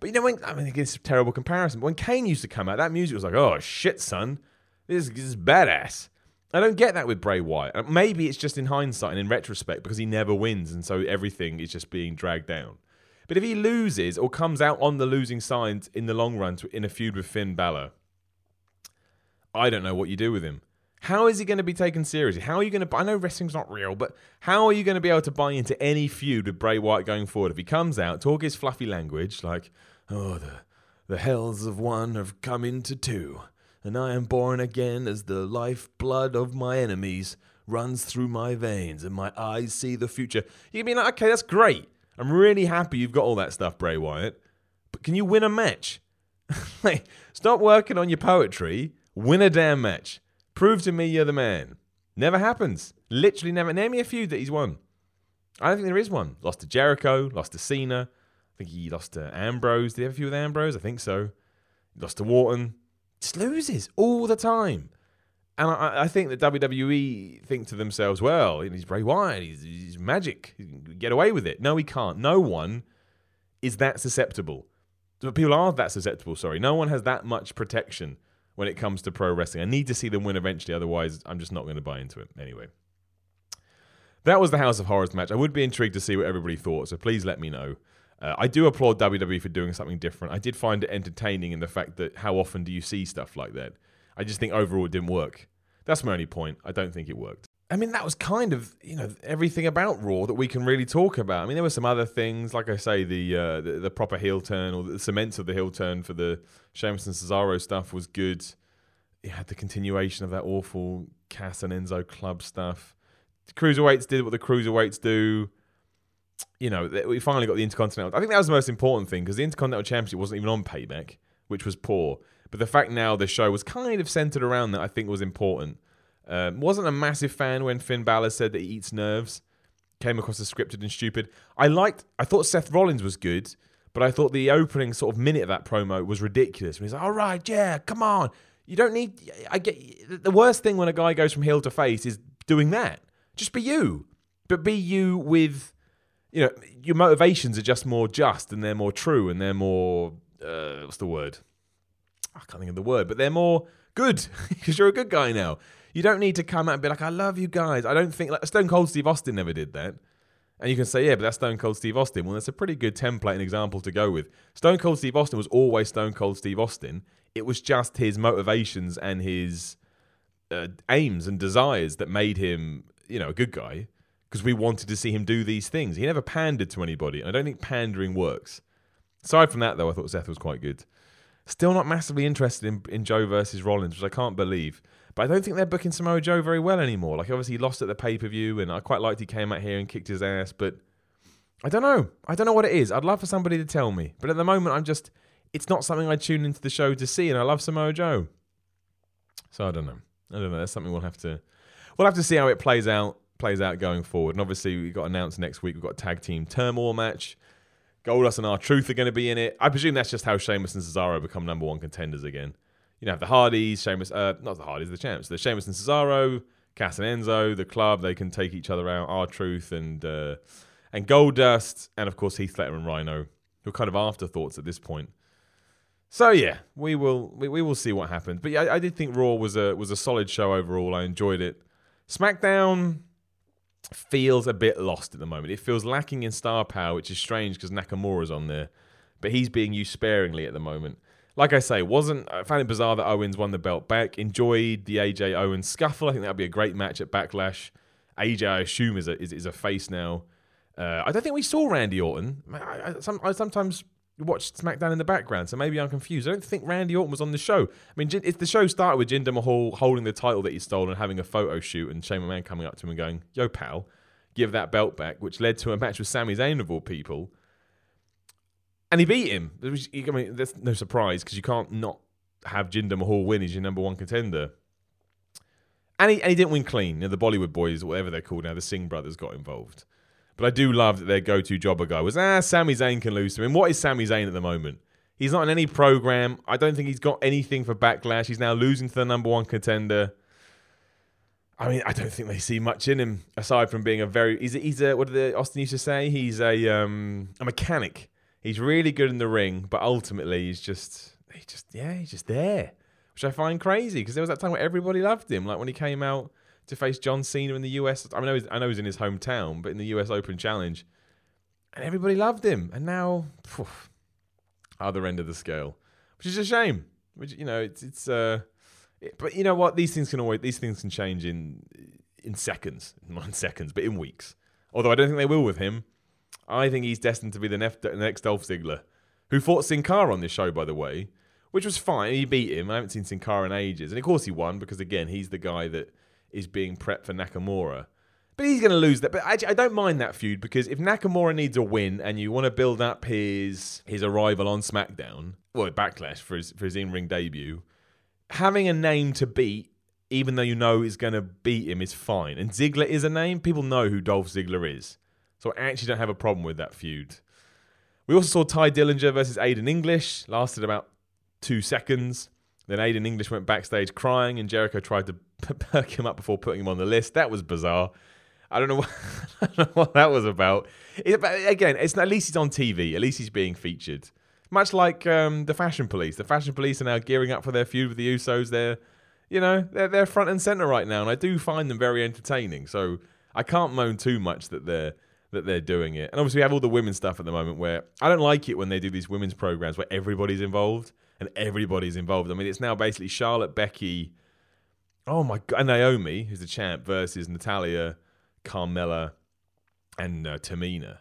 but you know, when I mean, it's a terrible comparison. But when Kane used to come out, that music was like, "Oh shit, son, this, this is badass." I don't get that with Bray Wyatt. Uh, maybe it's just in hindsight and in retrospect because he never wins, and so everything is just being dragged down. But if he loses or comes out on the losing side in the long run to, in a feud with Finn Balor, I don't know what you do with him. How is he going to be taken seriously? How are you going to? I know wrestling's not real, but how are you going to be able to buy into any feud with Bray Wyatt going forward if he comes out, talk his fluffy language like, "Oh, the the hells of one have come into two, and I am born again as the life blood of my enemies runs through my veins, and my eyes see the future." You can be like, "Okay, that's great. I'm really happy you've got all that stuff, Bray Wyatt, but can you win a match? like, stop working on your poetry. Win a damn match." Prove to me you're the man. Never happens. Literally never. Name me a feud that he's won. I don't think there is one. Lost to Jericho, lost to Cena. I think he lost to Ambrose. Did he have a feud with Ambrose? I think so. Lost to Orton. Just loses all the time. And I, I, think that WWE think to themselves, well, he's Bray Wyatt, he's, he's magic, he get away with it. No, he can't. No one is that susceptible. People are that susceptible, sorry. No one has that much protection when it comes to pro wrestling. I need to see them win eventually, otherwise, I'm just not going to buy into it. Anyway. That was the House of Horrors match. I would be intrigued to see what everybody thought, so please let me know. Uh, I do applaud WWE for doing something different. I did find it entertaining in the fact that how often do you see stuff like that? I just think overall it didn't work. That's my only point. I don't think it worked. I mean, that was kind of you know everything about Raw that we can really talk about. I mean, there were some other things, like I say, the uh, the, the, proper heel turn or the cements of the heel turn for the Sheamus and Cesaro stuff was good. You had the continuation of that awful Cass and Enzo club stuff. The cruiserweights did what the cruiserweights do. You know, we finally got the Intercontinental. I think that was the most important thing because the Intercontinental Championship wasn't even on Payback, which was poor. But the fact now the show was kind of centered around that, I think was important. Um, wasn't a massive fan when Finn Balor said that he eats nerves. Came across as scripted and stupid. I liked. I thought Seth Rollins was good, but I thought the opening sort of minute of that promo was ridiculous. When he's like, "All right, yeah, come on." You don't need. I get the worst thing when a guy goes from heel to face is doing that. Just be you, but be you with, you know, your motivations are just more just and they're more true and they're more. Uh, what's the word? I can't think of the word, but they're more good because you're a good guy now. You don't need to come out and be like, I love you guys. I don't think like Stone Cold Steve Austin never did that. And you can say, yeah, but that's Stone Cold Steve Austin. Well, that's a pretty good template and example to go with. Stone Cold Steve Austin was always Stone Cold Steve Austin. It was just his motivations and his uh, aims and desires that made him, you know, a good guy because we wanted to see him do these things. He never pandered to anybody. And I don't think pandering works. Aside from that, though, I thought Seth was quite good. Still not massively interested in, in Joe versus Rollins, which I can't believe. But I don't think they're booking Samoa Joe very well anymore. Like, obviously, he lost at the pay per view, and I quite liked he came out here and kicked his ass. But I don't know. I don't know what it is. I'd love for somebody to tell me. But at the moment, I'm just. It's not something I tune into the show to see, and I love Samoa Joe. So I don't know. I don't know. That's something we'll have to. We'll have to see how it plays out. Plays out going forward. And obviously, we got announced next week. We've got a tag team turmoil match. Goldust and R-Truth are going to be in it. I presume that's just how Sheamus and Cesaro become number one contenders again you know, have the Hardys, Sheamus, uh, not the Hardys, the champs, the Sheamus and Cesaro, Cass and Enzo, the club, they can take each other out. R-Truth and uh, and Goldust, and of course Heath Slater and Rhino, who are kind of afterthoughts at this point. So yeah, we will we, we will see what happens. But yeah, I, I did think Raw was a was a solid show overall. I enjoyed it. SmackDown feels a bit lost at the moment. It feels lacking in star power, which is strange because Nakamura's on there, but he's being used sparingly at the moment like I say, wasn't I found it bizarre that Owens won the belt back. Enjoyed the AJ Owens scuffle. I think that'd be a great match at Backlash. AJ, I assume, is a is, is a face now. Uh, I don't think we saw Randy Orton. I, I, some, I sometimes watch SmackDown in the background, so maybe I'm confused. I don't think Randy Orton was on the show. I mean, if the show started with Jinder Mahal holding the title that he stole and having a photo shoot, and Shane McMahon coming up to him and going, "Yo, pal, give that belt back," which led to a match with Sami Zayn of all people and he beat him. Was, I mean, there's no surprise because you can't not have Jinder Mahal win as your number one contender. And he, and he didn't win clean. You know, the Bollywood boys, whatever they're called now, the Singh brothers got involved. But I do love that their go-to jobber guy was ah, Sami Zayn can lose to him. What is Sami Zayn at the moment? He's not in any program. I don't think he's got anything for backlash. He's now losing to the number one contender. I mean, I don't think they see much in him aside from being a very. He's a, he's a what did the Austin used to say? He's a um, a mechanic. He's really good in the ring, but ultimately he's just he just yeah he's just there, which I find crazy because there was that time where everybody loved him, like when he came out to face John Cena in the US. I mean, I know he's in his hometown, but in the US Open Challenge, and everybody loved him, and now phew, other end of the scale, which is a shame. Which you know it's it's uh, it, but you know what these things can always these things can change in in seconds, not in seconds, but in weeks. Although I don't think they will with him. I think he's destined to be the next Dolph Ziggler, who fought Sin Cara on this show, by the way, which was fine. He beat him. I haven't seen Sin Cara in ages. And of course he won because, again, he's the guy that is being prepped for Nakamura. But he's going to lose that. But I don't mind that feud because if Nakamura needs a win and you want to build up his his arrival on SmackDown, well, Backlash for his, for his in ring debut, having a name to beat, even though you know is going to beat him, is fine. And Ziggler is a name. People know who Dolph Ziggler is. So I actually don't have a problem with that feud. We also saw Tye Dillinger versus Aiden English. Lasted about two seconds. Then Aiden English went backstage crying, and Jericho tried to perk him up before putting him on the list. That was bizarre. I don't know what, don't know what that was about. It, again, it's at least he's on TV. At least he's being featured. Much like um, the Fashion Police. The Fashion Police are now gearing up for their feud with the Usos. They're, you know, they're, they're front and center right now, and I do find them very entertaining. So I can't moan too much that they're that they're doing it. And obviously, we have all the women's stuff at the moment where I don't like it when they do these women's programs where everybody's involved and everybody's involved. I mean, it's now basically Charlotte, Becky, oh my god, and Naomi, who's the champ, versus Natalya, Carmella, and uh, Tamina.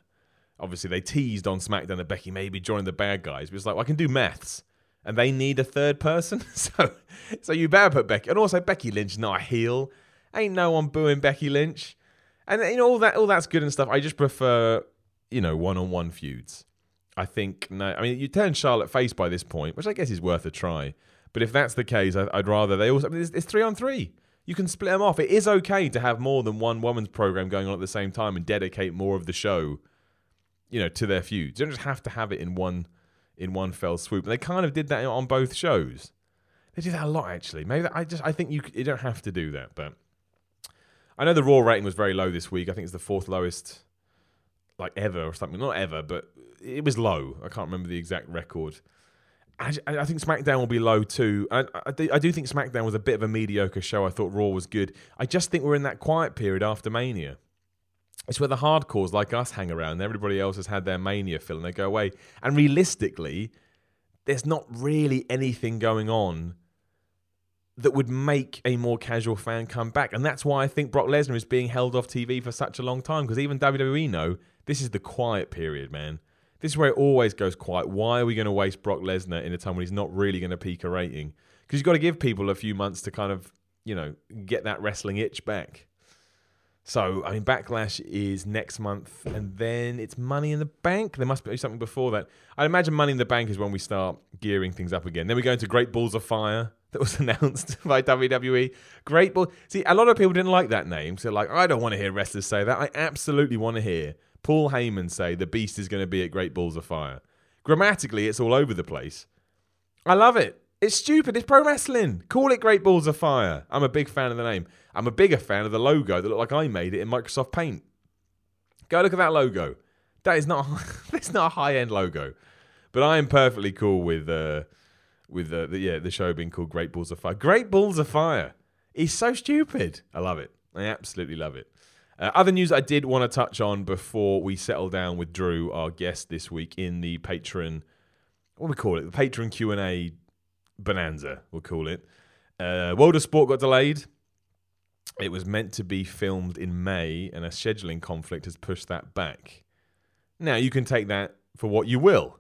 Obviously, they teased on SmackDown that Becky may be joining the bad guys, but it's like, well, I can do maths. And they need a third person, so so you better put Becky. And also, Becky Lynch not a heel. Ain't no one booing Becky Lynch. And you know all that all that's good and stuff. I just prefer you know one on one feuds. I think no. I mean, you turn Charlotte face by this point, which I guess is worth a try. But if that's the case, I, would rather they also. I mean, it's, it's, three on three. You can split them off. It is okay to have more than one women's program going on at the same time and dedicate more of the show, you know, to their feuds. You don't just have to have it in one in one fell swoop. And they kind of did that on both shows. They did that a lot actually. Maybe that, I just I think you you don't have to do that, but I know the Raw rating was very low this week. I think it's the fourth lowest, like ever or something. Not ever, but it was low. I can't remember the exact record. I, I think SmackDown will be low too. I, I, do, I do think SmackDown was a bit of a mediocre show. I thought Raw was good. I just think we're in that quiet period after Mania. It's where the hardcores like us hang around. And everybody else has had their Mania fill and they go away. And realistically, there's not really anything going on that would make a more casual fan come back. And that's why I think Brock Lesnar is being held off TV for such a long time because even WWE know this is the quiet period, man. This is where it always goes quiet. Why are we going to waste Brock Lesnar in a time when he's not really going to peak a rating? Because you've got to give people a few months to kind of, you know, get that wrestling itch back. So, I mean, Backlash is next month, and then it's Money in the Bank. There must be something before that. I'd imagine Money in the Bank is when we start gearing things up again. Then we go into Great Balls of Fire that was announced by WWE. Great Ball. See, a lot of people didn't like that name. So, like, I don't want to hear wrestlers say that. I absolutely want to hear Paul Heyman say the Beast is going to be at Great Balls of Fire. Grammatically, it's all over the place. I love it. It's stupid. It's pro wrestling. Call it Great Balls of Fire. I'm a big fan of the name. I'm a bigger fan of the logo that looked like I made it in Microsoft Paint. Go look at that logo. That is not. it's not a high end logo, but I am perfectly cool with. Uh, with the yeah the show being called Great Balls of Fire. Great Balls of Fire. He's so stupid. I love it. I absolutely love it. Uh, other news I did want to touch on before we settle down with Drew, our guest this week in the patron, what do we call it? The patron Q and A bonanza. We'll call it. Uh, World of Sport got delayed. It was meant to be filmed in May, and a scheduling conflict has pushed that back. Now you can take that for what you will.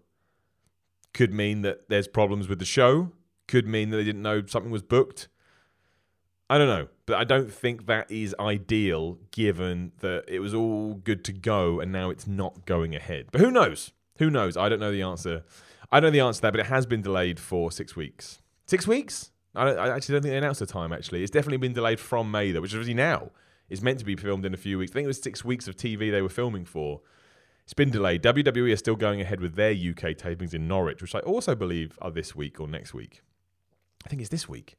Could mean that there's problems with the show. Could mean that they didn't know something was booked. I don't know, but I don't think that is ideal given that it was all good to go and now it's not going ahead. But who knows? Who knows? I don't know the answer. I don't know the answer to that, but it has been delayed for six weeks. Six weeks? I, I actually don't think they announced the time, actually. It's definitely been delayed from May, though, which is obviously now It's meant to be filmed in a few weeks. I think it was six weeks of TV they were filming for. It's been delayed. WWE are still going ahead with their UK tapings in Norwich, which I also believe are this week or next week. I think it's this week.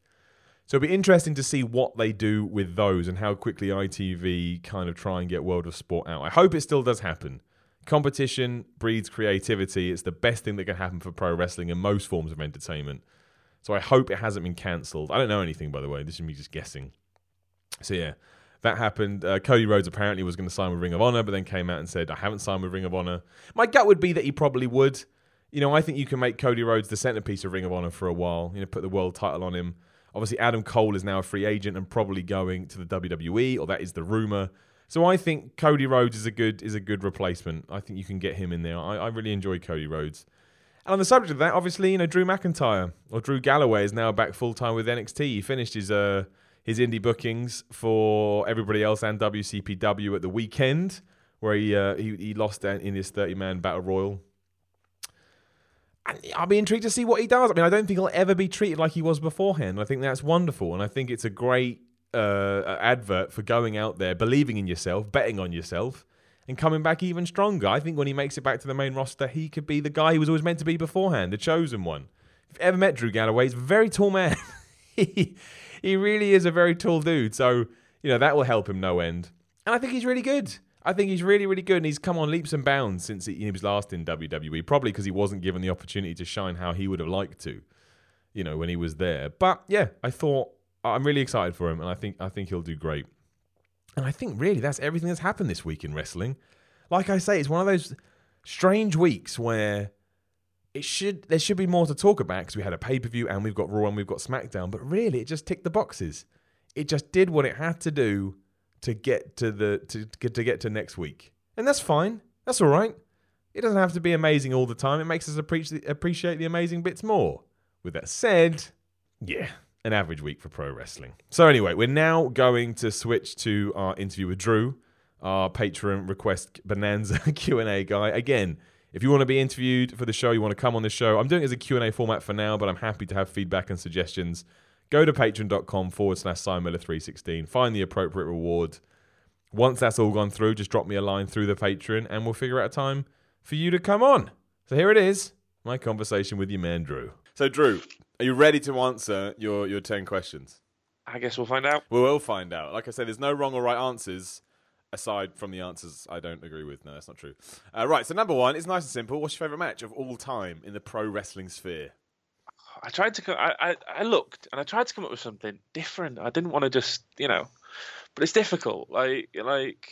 So it'll be interesting to see what they do with those and how quickly ITV kind of try and get World of Sport out. I hope it still does happen. Competition breeds creativity. It's the best thing that can happen for pro wrestling and most forms of entertainment. So I hope it hasn't been cancelled. I don't know anything, by the way. This is me just guessing. So yeah, that happened. Uh, Cody Rhodes apparently was going to sign with Ring of Honor, but then came out and said, I haven't signed with Ring of Honor. My gut would be that he probably would. You know, I think you can make Cody Rhodes the centerpiece of Ring of Honor for a while, you know, put the world title on him. Obviously, Adam Cole is now a free agent and probably going to the WWE, or that is the rumor. So I think Cody Rhodes is a good is a good replacement. I think you can get him in there. I, I really enjoy Cody Rhodes. And on the subject of that, obviously, you know, Drew McIntyre or Drew Galloway is now back full time with NXT. He finished his uh, his indie bookings for everybody else and WCPW at the weekend, where he uh, he, he lost in his 30 man battle royal. And I'll be intrigued to see what he does. I mean, I don't think he'll ever be treated like he was beforehand. I think that's wonderful, and I think it's a great uh, advert for going out there, believing in yourself, betting on yourself, and coming back even stronger. I think when he makes it back to the main roster, he could be the guy he was always meant to be beforehand, the chosen one. If you've ever met Drew Galloway, he's a very tall man. he really is a very tall dude. So, you know, that will help him no end. And I think he's really good. I think he's really, really good, and he's come on leaps and bounds since he, was last in WWE. Probably because he wasn't given the opportunity to shine how he would have liked to, you know, when he was there. But yeah, I thought I'm really excited for him, and I think I think he'll do great. And I think really that's everything that's happened this week in wrestling. Like I say, it's one of those strange weeks where it should there should be more to talk about because we had a pay per view and we've got Raw and we've got SmackDown, but really it just ticked the boxes. It just did what it had to do to get to the to get to get to next week, and that's fine. That's all right. It doesn't have to be amazing all the time. It makes us appreciate appreciate the amazing bits more. With that said, yeah, an average week for pro wrestling. So anyway, we're now going to switch to our interview with Drew, our patron request bonanza Q&A guy. Again, if you want to be interviewed for the show, you want to come on the show, I'm doing it as a Q&A format for now, but I'm happy to have feedback and suggestions. Go to patreon.com forward slash Miller316. Find the appropriate reward. Once that's all gone through, just drop me a line through the Patreon and we'll figure out a time for you to come on. So here it is, my conversation with your man, Drew. So, Drew, are you ready to answer your, your 10 questions? I guess we'll find out. We will find out. Like I said, there's no wrong or right answers aside from the answers I don't agree with. No, that's not true. Uh, right, so number one is nice and simple. What's your favourite match of all time in the pro wrestling sphere? I tried to. I, I I looked and I tried to come up with something different. I didn't want to just you know, but it's difficult. Like like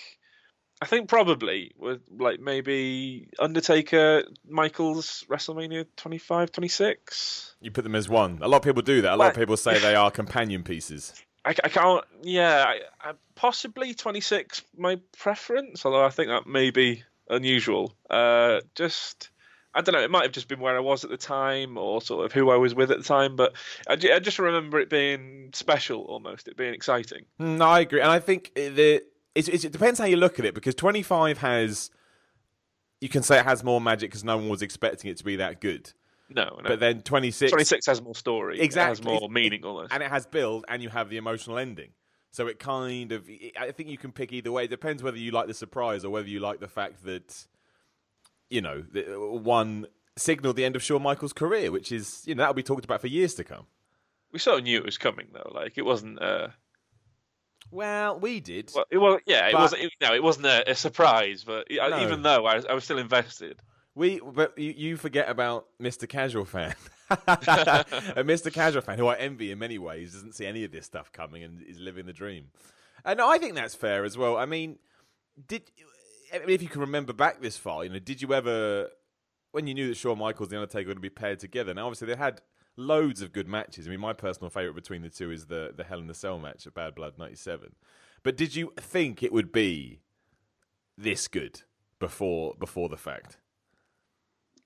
I think probably with like maybe Undertaker, Michaels, WrestleMania 25, 26. You put them as one. A lot of people do that. A lot of people say they are companion pieces. I, I can't. Yeah, I, I, possibly 26 my preference, although I think that may be unusual. Uh, just. I don't know. It might have just been where I was at the time, or sort of who I was with at the time. But I, I just remember it being special, almost it being exciting. No, I agree, and I think the it's, it's, it depends how you look at it because 25 has you can say it has more magic because no one was expecting it to be that good. No, no. But then 26 26 has more story. Exactly. It has more meaning almost. and it has build and you have the emotional ending. So it kind of I think you can pick either way. It depends whether you like the surprise or whether you like the fact that you know, one signaled the end of Shawn Michaels' career, which is, you know, that'll be talked about for years to come. We sort of knew it was coming though. Like it wasn't uh well, we did. Well, it was, yeah, it wasn't. It, no, it wasn't a, a surprise. But no. even though I was, I was still invested. We, but you, you forget about Mr. Casual Fan. a Mr. Casual Fan, who I envy in many ways, doesn't see any of this stuff coming and is living the dream. And I think that's fair as well. I mean, did I mean, if you can remember back this far, you know, did you ever, when you knew that Shawn Michaels and The Undertaker were going to be paired together? Now, obviously, they had loads of good matches. I mean, my personal favourite between the two is the the Hell in the Cell match at Bad Blood '97. But did you think it would be this good before before the fact?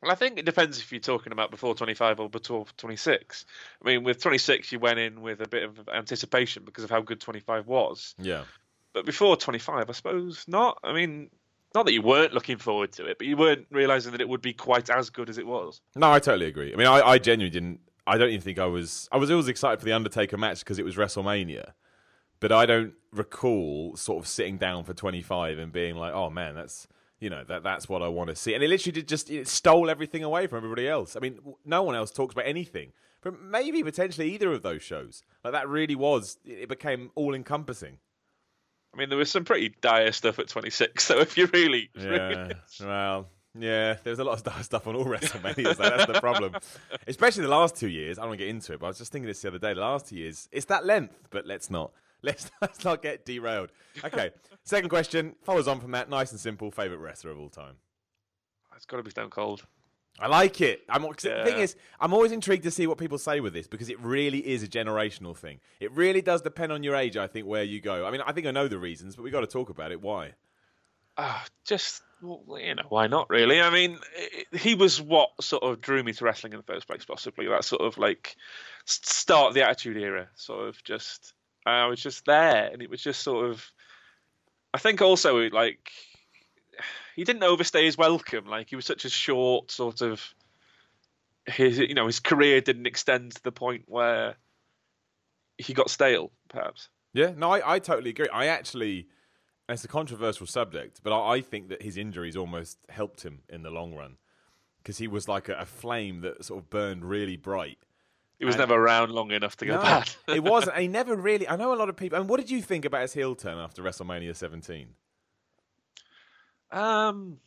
Well, I think it depends if you're talking about before 25 or before 26. I mean, with 26, you went in with a bit of anticipation because of how good 25 was. Yeah. But before 25, I suppose not. I mean, not that you weren't looking forward to it, but you weren't realizing that it would be quite as good as it was. No, I totally agree. I mean, I, I genuinely didn't I don't even think I was. I was always excited for the Undertaker match because it was WrestleMania, but I don't recall sort of sitting down for 25 and being like, "Oh man, that's you know that that's what I want to see." And it literally did just it stole everything away from everybody else. I mean, no one else talks about anything from maybe potentially either of those shows. Like that really was. It became all encompassing. I mean, there was some pretty dire stuff at 26. So if you really, yeah, really... well, yeah, there's a lot of dire stuff on all WrestleManias. that's the problem. Especially the last two years. I don't want to get into it, but I was just thinking this the other day. The last two years, it's that length, but let's not. Let's, let's not get derailed. Okay, second question follows on from that. Nice and simple. Favorite wrestler of all time? It's got to be Stone Cold. I like it. I'm, yeah. The thing is, I'm always intrigued to see what people say with this because it really is a generational thing. It really does depend on your age, I think, where you go. I mean, I think I know the reasons, but we've got to talk about it. Why? Uh, just well, you know, why not really? I mean, he was what sort of drew me to wrestling in the first place, possibly that sort of like start of the Attitude Era, sort of just I was just there, and it was just sort of. I think also like he didn't overstay his welcome. Like he was such a short sort of his you know his career didn't extend to the point where he got stale, perhaps. Yeah, no, I, I totally agree. I actually it's a controversial subject, but I, I think that his injuries almost helped him in the long run because he was like a, a, flame that sort of burned really bright. He was and, never around long enough to go no, bad. it wasn't. He never really. I know a lot of people. And what did you think about his heel turn after WrestleMania 17? Um,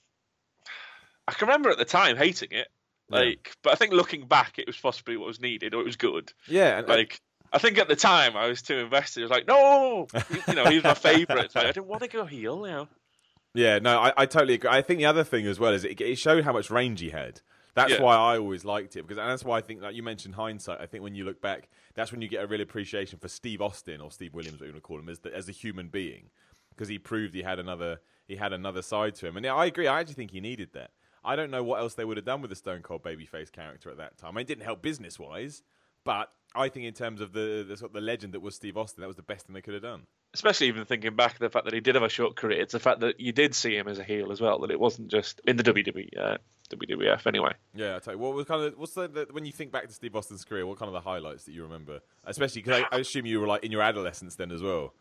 I can remember at the time hating it, Yeah. like, but I think looking back, it was possibly what was needed, or it was good. Yeah, and, Like, I think at the time I was too invested. I was like, no, you know, he was my favourite. Like, I didn't want to go heel, you know. Yeah, no, I, I totally agree. I think the other thing as well is it, it showed how much range he had. That's Yeah. why I always liked it because, and that's why I think, like you mentioned, hindsight. I think when you look back, that's when you get a real appreciation for Steve Austin or Steve Williams, what you want to call him, as the, as a human being, because he proved he had another he had another side to him. And yeah, I agree. I actually think he needed that. I don't know what else they would have done with the Stone Cold babyface character at that time. I mean, it didn't help business wise, but I think in terms of the the, sort of the legend that was Steve Austin, that was the best thing they could have done. Especially even thinking back to the fact that he did have a short career. It's the fact that you did see him as a heel as well. That it wasn't just in the WWE, uh, WWF anyway. Yeah, I tell you, what was kind of what's the, the when you think back to Steve Austin's career, what kind of the highlights that you remember? Especially because I, I assume you were like in your adolescence then as well.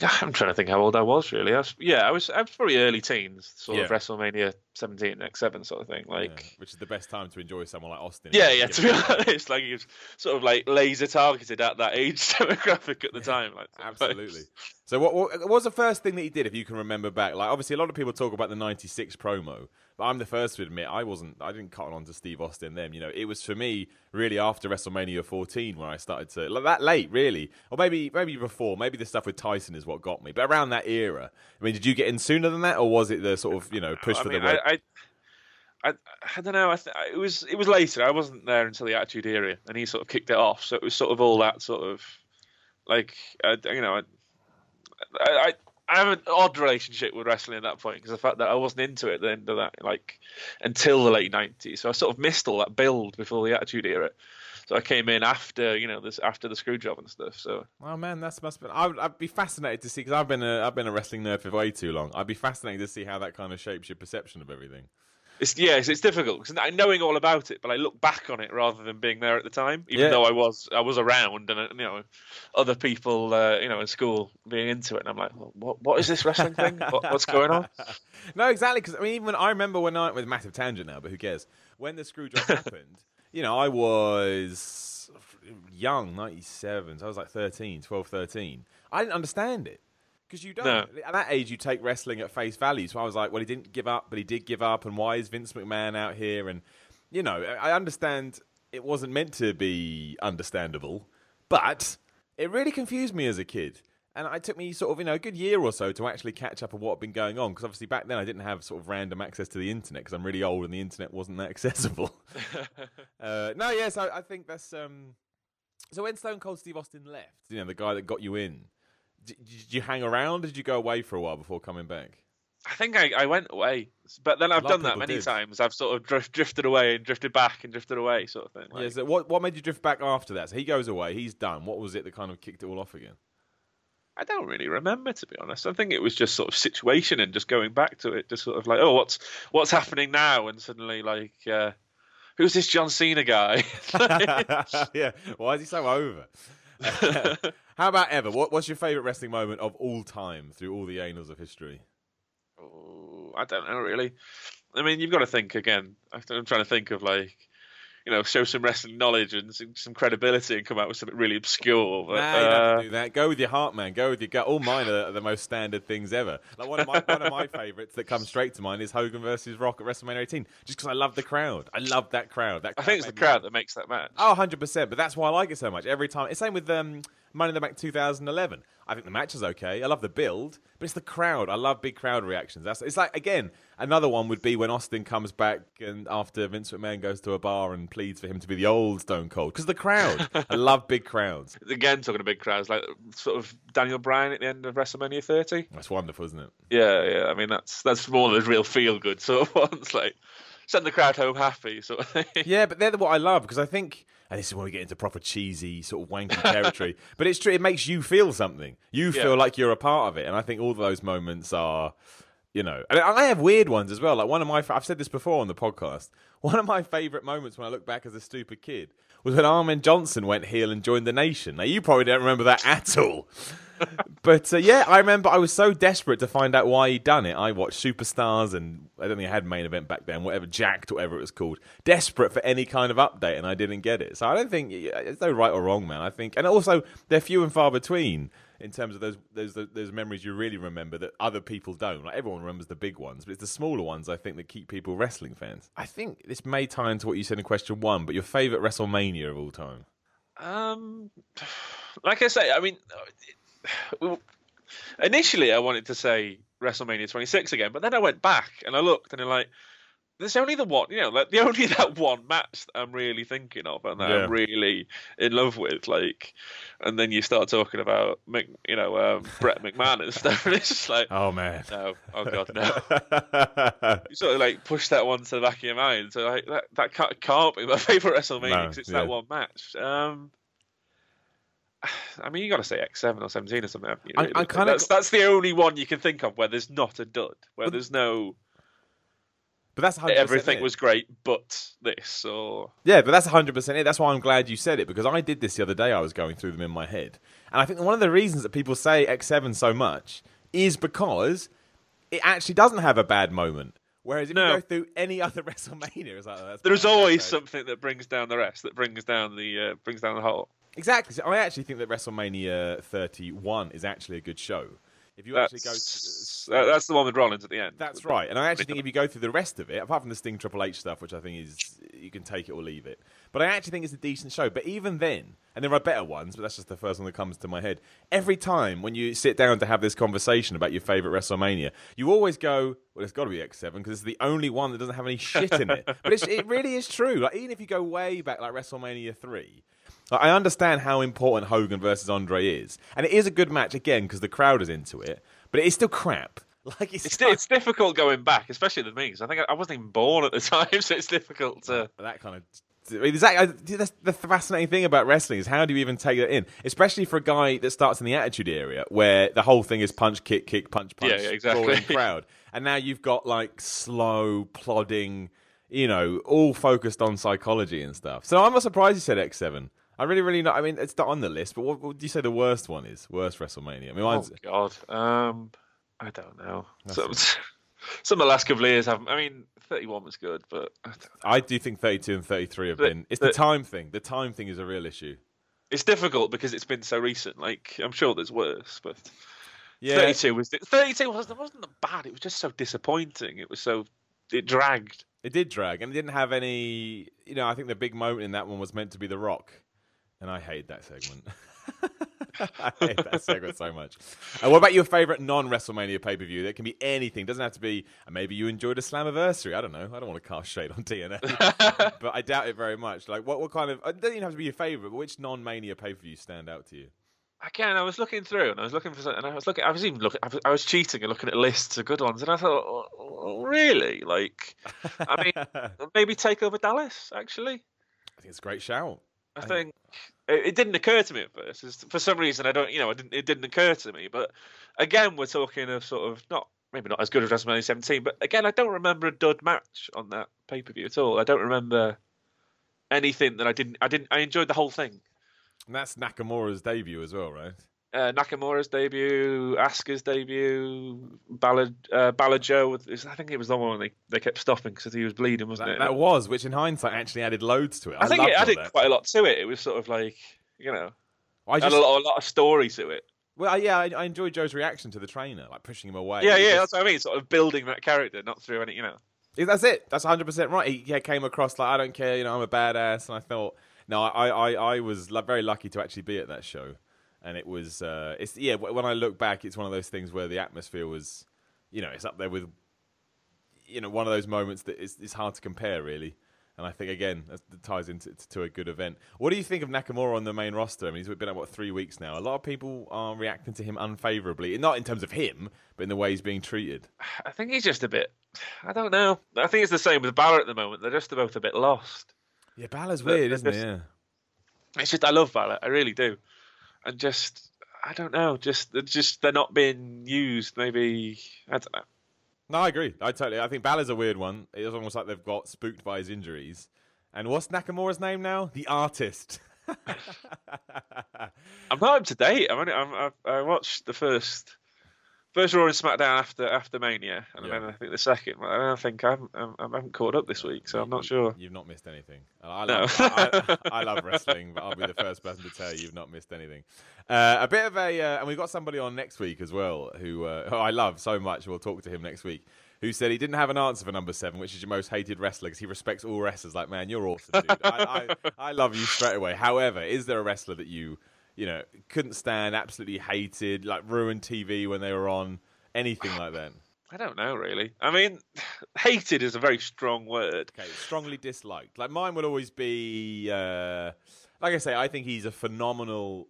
I'm trying to think how old I was really. I was, yeah, I was I was probably early teens, sort of WrestleMania 17, X7 sort of thing. Yeah, Like, which is the best time to enjoy someone like Austin. yeah, yeah. To be honest, like he was sort of like laser targeted at that age demographic at the time. Like, Absolutely. So, what, what, what was the first thing that he did, if you can remember back? Like, obviously, a lot of people talk about the '96 promo, but I'm the first to admit I wasn't. I didn't cut on to Steve Austin then. You know, it was for me really after WrestleMania 14 where I started to like that late, really, or maybe maybe before. Maybe the stuff with Tyson is what got me. But around that era, I mean, did you get in sooner than that, or was it the sort of you know push I for mean, the red? I, I, I, I don't know. I th- it was it was later. I wasn't there until the Attitude Era, and he sort of kicked it off. So it was sort of all that sort of like uh, you know, I, I, I have an odd relationship with wrestling at that point because the fact that I wasn't into it at the end of that like until the late nineties. So I sort of missed all that build before the Attitude Era. So I came in after you know this after the screw job and stuff. So Oh man, that's must be. I would, I'd be fascinated to see because I've been a I've been a wrestling nerd for way too long. I'd be fascinated to see how that kind of shapes your perception of everything. It's yeah, it's, it's difficult because knowing all about it, but I look back on it rather than being there at the time. Even Yeah. though I was I was around, and uh, you know, other people uh, you know in school being into it, and I'm like, well, what what is this wrestling thing? What, what's going on? no, exactly. Because I mean, even when I remember when I with massive tangent now, but who cares? When the screw job happened, you know, I was young, 97, so I was like 13, 12, 13. I didn't understand it. Because you don't. No. At that age, you take wrestling at face value. So I was like, well, he didn't give up, but he did give up. And why is Vince McMahon out here? And, you know, I understand it wasn't meant to be understandable, but it really confused me as a kid. And it took me sort of, you know, a good year or so to actually catch up on what had been going on. Because obviously back then I didn't have sort of random access to the internet because I'm really old and the internet wasn't that accessible. uh, no, yes, I, I think that's. Um... So when Stone Cold Steve Austin left, you know, the guy that got you in, did, did you hang around or did you go away for a while before coming back? I think I, I went away, but then I've done that many did. times. I've sort of drift, drifted away and drifted back and drifted away, sort of thing. Like, yeah, so what, what made you drift back after that? So he goes away, he's done. What was it that kind of kicked it all off again? I don't really remember to be honest. I think it was just sort of situation and just going back to it, just sort of like, oh, what's what's happening now? And suddenly, like, uh, who's this John Cena guy? yeah, why is he so over? How about ever? What, what's your favourite wrestling moment of all time through all the annals of history? oh, I don't know really. I mean, you've got to think again. I'm trying to think of like. You know, show some wrestling knowledge and some, some credibility, and come out with something really obscure. But, Nah, you don't have uh, do that. Go with your heart, man. Go with your gut. All mine are the most standard things ever. Like one of my one of my favourites that comes straight to mind is Hogan versus Rock at WrestleMania 18. Just because I love the crowd. I love that crowd. That I think it's the made me- crowd that makes that match. Oh, 100 percent. But that's why I like it so much. Every time, it's same with um, Money in the Bank 2011. I think the match is okay. I love the build, but it's the crowd. I love big crowd reactions. That's it's like again another one would be when Austin comes back and after Vince McMahon goes to a bar and pleads for him to be the old Stone Cold because the crowd. I love big crowds. Again, talking to big crowds, like sort of Daniel Bryan at the end of WrestleMania 30. That's wonderful, isn't it? Yeah, yeah. I mean, that's that's more the real feel good sort of ones. Like send the crowd home happy sort of thing. Yeah, but they're the- what I love because I think, and this is when we get into proper cheesy, sort of wanky territory. but it's true; it makes you feel something. You Yeah. feel like you're a part of it, and I think all those moments are, you know, and I have weird ones as well. Like one of my, I've said this before on the podcast. One of my favorite moments when I look back as a stupid kid was when Ahmed Johnson went heel and joined the Nation. Now you probably don't remember that at all. But uh, yeah, I remember I was so desperate to find out why he'd done it. I watched Superstars and I don't think I had main event back then, whatever Jakked, whatever it was called. Desperate for any kind of update, and I didn't get it. So I don't think it's no right or wrong, man. I think, and also they're few and far between in terms of those those those memories you really remember that other people don't. Like everyone remembers the big ones, but it's the smaller ones I think that keep people wrestling fans. I think this may tie into what you said in question one, but your favorite WrestleMania of all time. Um, like I say, I mean, initially I wanted to say WrestleMania 26 again, but then I went back and I looked and I'm like, there's only the one, you know, like the only that one match that I'm really thinking of and that yeah. I'm really in love with, like, and then you start talking about, you know, um, Bret McMahon and stuff, and it's just like, oh man, no, oh god, no. you sort of like push that one to the back of your mind, so like that that can't, can't be my favorite WrestleMania because no, it's yeah. that one match. Um, I mean, you got to say X7 or 17 or something. You? I, I kind of that's, that's the only one you can think of where there's not a dud, where there's no but that's how everything it. was great, but this or yeah, but that's hundred percent it. That's why I'm glad you said it because I did this the other day. I was going through them in my head, and I think one of the reasons that people say X7 so much is because it actually doesn't have a bad moment. Whereas if no. you go through any other WrestleMania, it's like, oh, there's always something that brings down the rest, that brings down the uh, brings down the whole. Exactly. So I actually think that WrestleMania 31 is actually a good show. If you that's, actually go, to, that's the one with Rollins at the end. That's right, and I actually think if you go through the rest of it, apart from the Sting Triple H stuff, which I think is you can take it or leave it, but I actually think it's a decent show. But even then, and there are better ones, but that's just the first one that comes to my head. Every time when you sit down to have this conversation about your favorite WrestleMania, you always go, "Well, it's got to be X7 because it's the only one that doesn't have any shit in it." but it really is true. Like even if you go way back, like WrestleMania three I understand how important Hogan versus Andre is, and it is a good match again because the crowd is into it, but it is still crap. Like it's, it's, not... it's difficult going back, especially with me because I think I, wasn't even born at the time, so it's difficult to that kind of. That, that's the fascinating thing about wrestling is how do you even take that in, especially for a guy that starts in the Attitude Era where the whole thing is punch, kick, kick, punch, punch, yeah exactly. crowd, and now you've got like slow, plodding, you know, all focused on psychology and stuff. So I'm not surprised you said X7. I'm really, really not. I mean, it's not on the list, but what, what do you say the worst one is? Worst WrestleMania? I mean, mine's... oh God, um, I don't know. Some, some of the last couple of years haven't. I mean, 31 was good, but I, I do think 32 and 33 have been. It's the time thing. The time thing is a real issue. It's difficult because it's been so recent. Like, I'm sure there's worse, but yeah, 32 was 32 wasn't wasn't bad. It was just so disappointing. It was so it dragged. It did drag, and it didn't have any. You know, I think the big moment in that one was meant to be The Rock and I hate that segment. I hate that segment so much. Uh, what about your favorite non WrestleMania pay per view? That can be anything. Doesn't have to be. Uh, maybe you enjoyed a Slammiversary. I don't know. I don't want to cast shade on TNA, but I doubt it very much. Like, what, what kind of? It doesn't even have to be your favorite, but which non Mania pay per view stand out to you? Again, I was looking through and I was looking for something, and I was looking. I was even looking. I was, I was cheating and looking at lists of good ones, and I thought, oh, oh, really? Like, I mean, maybe TakeOver Dallas. Actually, I think it's a great shout. I think it, didn't occur to me at first. For some reason, I don't, you know, it didn't, it didn't occur to me. But again, we're talking of sort of not maybe not as good as WrestleMania 17, but again, I don't remember a dud match on that pay per view at all. I don't remember anything that I didn't. I didn't. I enjoyed the whole thing. And that's Nakamura's debut as well, right? Uh, Nakamura's debut, Asuka's debut, Balor, uh, Balor Joe. I think it was the one they, they kept stopping because he was bleeding, wasn't that, it? That was, which in hindsight actually added loads to it. I, I think it added quite a lot to it. It was sort of like, you know, I just, had a lot, a lot of story to it. Well, yeah, I, I enjoyed Joe's reaction to the trainer, like pushing him away. Yeah, yeah, just... that's what I mean. Sort of building that character, not through any, you know. That's it. That's 100 percent right. He yeah, came across like I don't care, you know, I'm a badass, and I thought, no, I, I, I was very lucky to actually be at that show and it was uh, it's yeah. When I look back, it's one of those things where the atmosphere was, you know, it's up there with, you know, one of those moments that is it's hard to compare really. And I think again that ties into to a good event. What do you think of Nakamura on the main roster? I mean, he's been at what three weeks now. A lot of people are reacting to him unfavorably, not in terms of him, but in the way he's being treated. I think he's just a bit. I don't know. I think it's the same with Balor at the moment. They're just both a bit lost. Yeah, Balor's weird, isn't just, Yeah. It's just I love Balor. I really do and just I don't know, just just they're not being used. Maybe I don't know. No, I agree. I totally. I think Balor's a weird one. It's almost like they've got spooked by his injuries. And what's Nakamura's name now? The artist. I'm not up to date. I'm, only, I'm I, I watched the first first Raw and SmackDown after after Mania, and Yeah. then I think the second. I don't think I haven't, I haven't caught up this week, so I'm not sure. You've not missed anything. I No. love, I, I, I love wrestling, but I'll be the first person to tell you you've not missed anything. Uh, a bit of a, uh, and we've got somebody on next week as well who, uh, who I love so much. We'll talk to him next week. Who said he didn't have an answer for number seven, which is your most hated wrestler, because he respects all wrestlers. Like, man, you're awesome, dude. I, I, I love you straight away. However, is there a wrestler that you, you know, couldn't stand, absolutely hated, like ruined TV when they were on, anything like that? I don't know really. I mean, hated is a very strong word. Okay, strongly disliked. Like mine would always be, uh, like I say, I think he's a phenomenal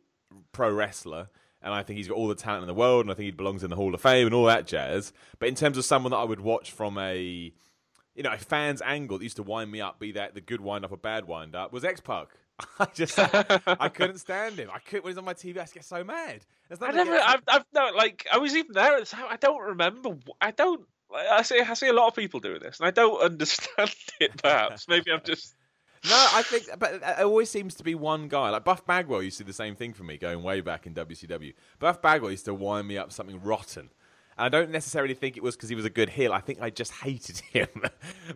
pro wrestler, and I think he's got all the talent in the world, and I think he belongs in the Hall of Fame and all that jazz. But in terms of someone that I would watch from a, you know, a fan's angle that used to wind me up, be that the good wind up or bad wind up, was X Pac. I just, I couldn't stand him. I couldn't when he's on my TV. I just get so mad. I never. I've, I've no like. I was even there at the time. I don't remember. I don't. Like, I see. I see a lot of people doing this, and I don't understand it. Perhaps maybe I'm just. No, I think, but it always seems to be one guy. Like Buff Bagwell used to do the same thing for me, going way back in WCW. Buff Bagwell used to wind me up something rotten. And I don't necessarily think it was because he was a good heel. I think I just hated him.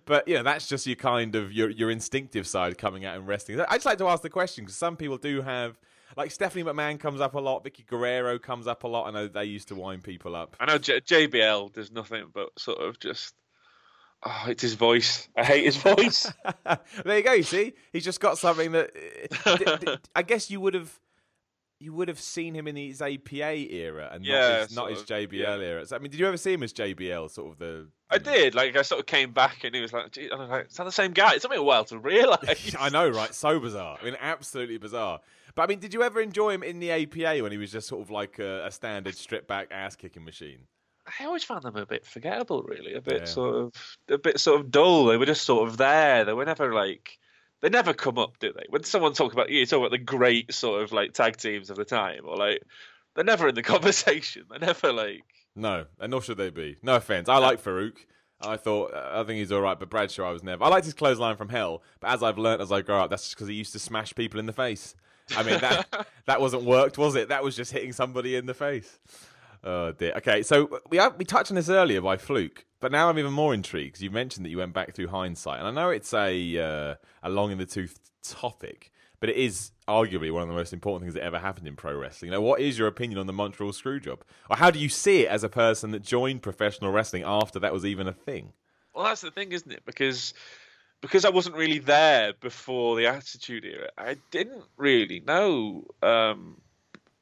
but you know, that's just your kind of your your instinctive side coming out in wrestling. I just like to ask the question because some people do have, like Stephanie McMahon comes up a lot, Vickie Guerrero comes up a lot. I know they used to wind people up. I know J- JBL does nothing but sort of just. Oh, it's his voice. I hate his voice. there you go. You see, he's just got something that I guess you would have. You would have seen him in his APA era and Yeah, not his, not his JBL yeah. era. So, I mean, did you ever see him as JBL? Sort of the. I did. Like I sort of came back, and he was like, I was like, "Is that the same guy?" It took me a while to realise. I know, right? So bizarre. I mean, absolutely bizarre. But I mean, did you ever enjoy him in the APA when he was just sort of like a, a standard strip back ass kicking machine? I always found them a bit forgettable, really. A bit Yeah. sort of, a bit sort of dull. They were just sort of there. They were never like, they never come up, do they? When someone talks about you, talk about the great sort of like tag teams of the time, or like, they're never in the conversation. They're never like, No, and nor should they be. No offense. I like Faarooq. I thought I think he's all right, but Bradshaw I was never. I liked his clothesline from hell, but as I've learnt as I grow up, that's just because he used to smash people in the face. I mean that that wasn't worked, was it? That was just hitting somebody in the face. Oh dear. Okay, so we we touched on this earlier by fluke, but now I'm even more intrigued because you mentioned that you went back through hindsight, and I know it's a uh, a long in the tooth topic, but it is arguably one of the most important things that ever happened in pro wrestling. Now, what is your opinion on the Montreal Screwjob, or how do you see it as a person that joined professional wrestling after that was even a thing? well, that's the thing, isn't it? Because because I wasn't really there before the Attitude Era, I didn't really know um,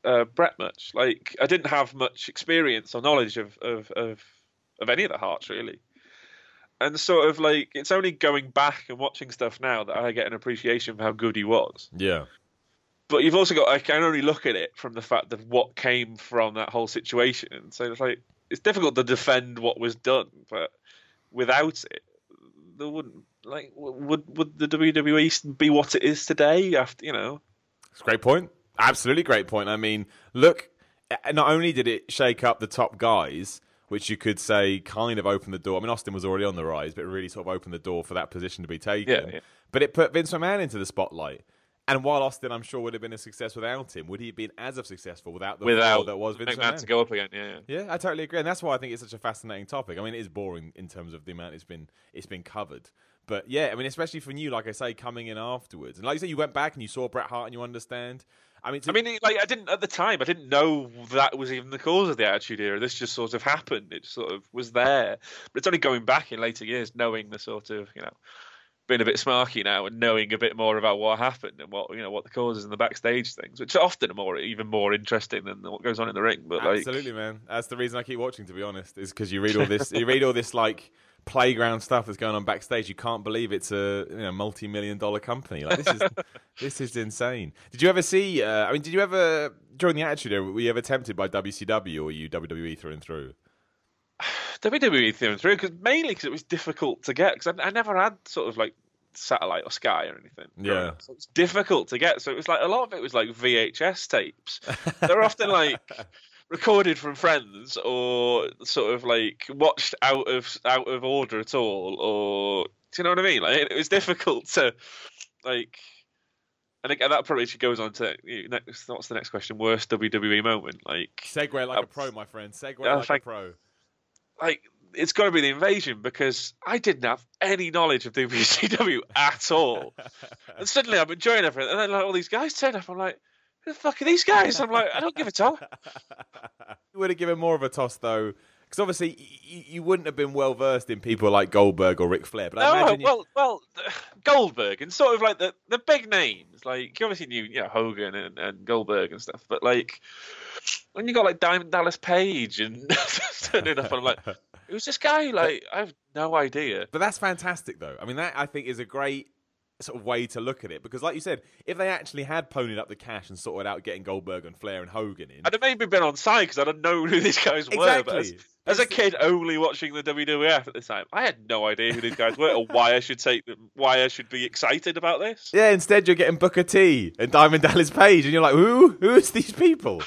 uh, Bret much. Like, I didn't have much experience or knowledge of of of, of any of the Hearts really. And sort of like it's only going back and watching stuff now that I get an appreciation for how good he was. Yeah, But you've also got I can only look at it from the fact of what came from that whole situation. And so it's like it's difficult to defend what was done, but without it, there wouldn't like would would the WWE be what it is today? After you know, it's a great point. Absolutely great point. I mean, look, uh, not only did it shake up the top guys, which you could say kind of opened the door. I mean, Austin was already on the rise, but it really sort of opened the door for that position to be taken. Yeah, yeah. But it put Vince McMahon into the spotlight. And while Austin, I'm sure, would have been a success without him, would he have been as of successful without the without that was Vince McMahon McMahon? to go up again. Yeah, yeah. Yeah, I totally agree, and that's why I think it's such a fascinating topic. I mean, it is boring in terms of the amount it's been it's been covered, but yeah, I mean, especially for you, like I say, coming in afterwards, and like you say, you went back and you saw Bret Hart and you understand. I mean, to, I mean, like I didn't at the time. I didn't know that was even the cause of the Attitude Era. This just sort of happened. It sort of was there. But it's only going back in later years, knowing the sort of you know, being a bit smarky now and knowing a bit more about what happened and what you know what the causes and the backstage things, which are often more even more interesting than what goes on in the ring. But like, absolutely, man, that's the reason I keep watching. To be honest, is because you read all this, you read all this like playground stuff that's going on backstage. You can't believe it's a you know, multi-million dollar company. Like this is this is insane. Did you ever see? Uh, I mean, did you ever during the Attitude Era? Were you ever tempted by WCW or you WWE through and through? WWE and through, because mainly because it was difficult to get. Because I, I never had sort of like satellite or Sky or anything. Yeah. so it's difficult to get. So it was like a lot of it was like VHS tapes. They're often like recorded from friends or sort of like watched out of out of order at all, or do you know what I mean? Like it was difficult to like. and again, that probably actually goes on to next. What's the next question? Worst WWE moment? Like Segue like a pro, my friend. Segue yeah, like a pro. Like it's got to be the invasion because I didn't have any knowledge of WCW at all, and suddenly I'm enjoying everything, and then like all these guys turn up. I'm like, who the fuck are these guys? I'm like, I don't give a toss. you would have given more of a toss though, because obviously y- y- you wouldn't have been well versed in people like Goldberg or Ric Flair. But I No, imagine you, well, well, Goldberg and sort of like the the big names. Like you obviously knew, you know, Hogan and, and Goldberg and stuff. But like when you got like Diamond Dallas Page and turning up, I'm like, who's this guy? Like I have no idea. But that's fantastic, though. I mean, that I think is a great sort of way to look at it because, like you said, if they actually had ponied up the cash and sorted out getting Goldberg and Flair and Hogan in, I'd have maybe been on side because I don't know who these guys were. But as, exactly. as a kid, only watching the WWF at the time, I had no idea who these guys were or why I should take them, why I should be excited about this. Yeah, instead you're getting Booker T and Diamond Dallas Page, and you're like, who? Who's these people?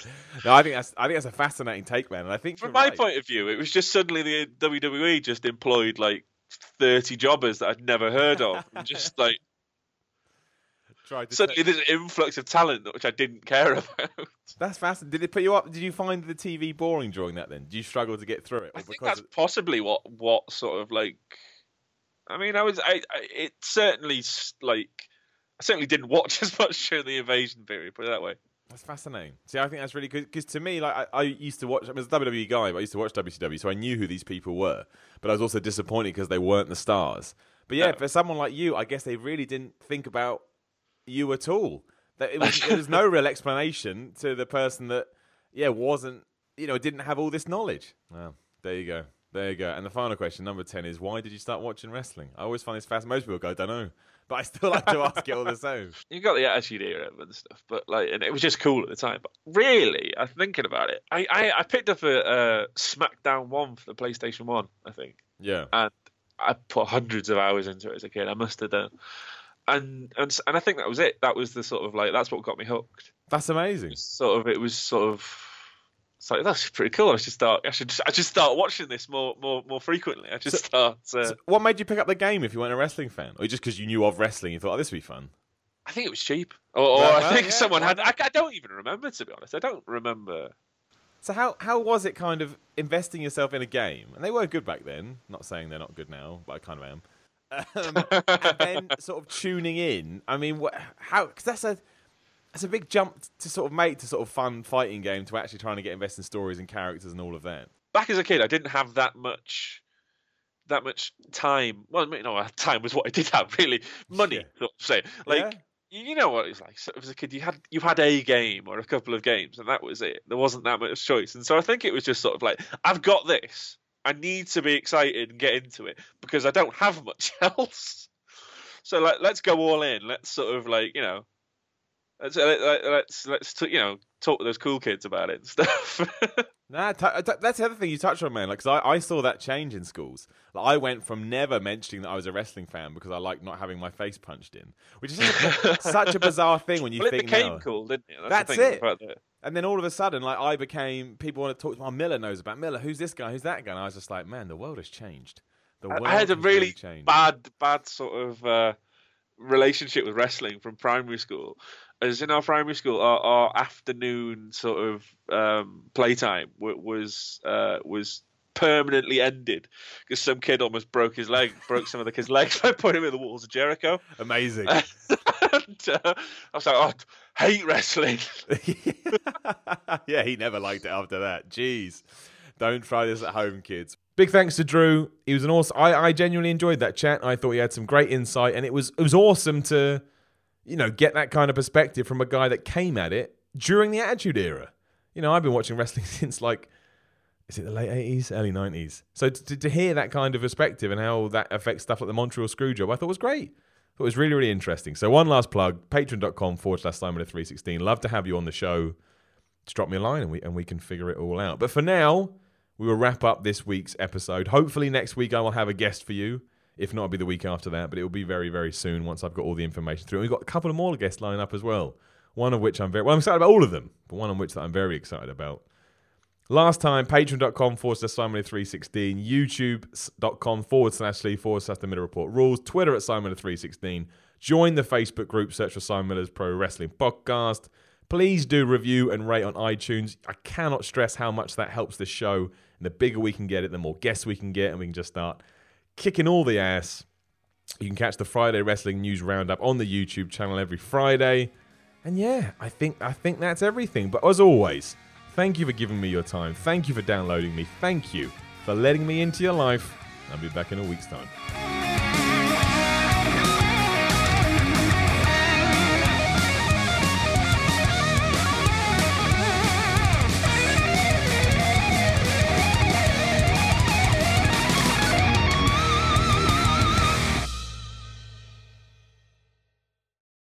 No, I think that's I think that's a fascinating take, man. And I think From my right. point of view, it was just suddenly the WWE just employed like thirty jobbers that I'd never heard of, just like Tried to suddenly take- this influx of talent which I didn't care about. that's fascinating. Did it put you up? Did you find the TV boring during that? Then did you struggle to get through it? I think that's possibly what what sort of like. I mean, I was I, I it certainly like I certainly didn't watch as much during the invasion period. Put it that way. That's fascinating. See, I think that's really good because to me, like I, I used to watch. I was a WWE guy, but I used to watch WCW, so I knew who these people were. But I was also disappointed because they weren't the stars. But yeah, No. for someone like you, I guess they really didn't think about you at all. That it was, there was no real explanation to the person that, yeah, wasn't you know didn't have all this knowledge. Well, there you go, there you go. And the final question, number ten, is why did you start watching wrestling? I always find this fast. Most people go, don't know, but I still like to ask it all the same. You got the Attitude Era and stuff, but like, and it was just cool at the time. But really, I'm thinking about it. I I, I picked up a, a SmackDown One for the PlayStation One, I think. Yeah, and I put hundreds of hours into it as a kid. I must have done, and and and I think that was it. That was the sort of like that's what got me hooked. that's amazing. Sort of, it was sort of. It's like that's pretty cool. I should start. I should. Just, I should start watching this more, more, more frequently. I just So- start. Uh, So what made you pick up the game if you weren't a wrestling fan, or just because you knew of wrestling, you thought, "Oh, this would be fun"? I think it was cheap, or, or Well, I think yeah, someone why had. I. I don't even remember to be honest. I don't remember. So how how was it kind of investing yourself in a game? And they were good back then. Not saying they're not good now, but I kind of am. Um, and then sort of tuning in. I mean, wh- how? Because that's a that's a big jump to sort of make to sort of fun fighting game to actually trying to get invested in stories and characters and all of that. Back as a kid, I didn't have that much. That much time. Well, you know, time was what I did have. Really, money. Yeah. Sort of say like. Yeah? you you know what it's like. So as a kid, you had you had a game or a couple of games, and that was it. There wasn't that much choice, and so I think it was just sort of like, I've got this. I need to be excited and get into it because I don't have much else. So like, let's go all in. Let's sort of like you know, let's uh, let, let, let's let's t- you know talk to those cool kids about it and stuff. Nah, t- uh, t- that's the other thing you touched on, man. Like, 'cause I, I saw that change in schools. Like, I went from never mentioning that I was a wrestling fan because I like not having my face punched in, which is such a, bizarre thing when you well, it think became now. cool, didn't it? That's thing it. And then all of a sudden, like I became people want to talk to. Oh, Miller knows about Miller. Who's this guy? Who's that guy? And I was just like, man, the world has changed. The world I had a has really changed. bad, bad sort of uh, relationship with wrestling from primary school. As in our primary school, our, our afternoon sort of um, playtime w- was uh, was permanently ended because some kid almost broke his leg, broke some of the kids' legs by putting him in the walls of Jericho. Amazing. and, uh, I was like, oh, I hate wrestling. yeah, he never liked it after that. Jeez. Don't try this at home, kids. Big thanks to Drew. He was an awesome. I, I genuinely enjoyed that chat. I thought he had some great insight, and it was it was awesome to, you know, get that kind of perspective from a guy that came at it during the Attitude Era. You know, I've been watching wrestling since like, is it the late eighties, early nineties? So to, to hear that kind of perspective and how that affects stuff like the Montreal Screwjob, I thought was great. It was really, really interesting. So one last plug, patreon.com forward slash Simon 316. Love to have you on the show. Just drop me a line and we and we can figure it all out. But for now, we will wrap up this week's episode. Hopefully next week I will have a guest for you. If not, it'll be the week after that, but it will be very, very soon once I've got all the information through. And We've got a couple of more guests lined up as well. One of which I'm very well, I'm excited about all of them, but one of which that I'm very excited about. Last time, patreon.com forward slash Simon316, youtube.com forward slash Lee forward slash The Miller Report Rules, Twitter at Simon316. Join the Facebook group, search for Simon Miller's Pro Wrestling Podcast. Please do review and rate on iTunes. I cannot stress how much that helps the show. And the bigger we can get it, the more guests we can get, and we can just start kicking all the ass. You can catch the Friday Wrestling News Roundup on the YouTube channel every Friday. And yeah, I think I think that's everything. But as always, thank you for giving me your time. Thank you for downloading me. Thank you for letting me into your life. I'll be back in a week's time.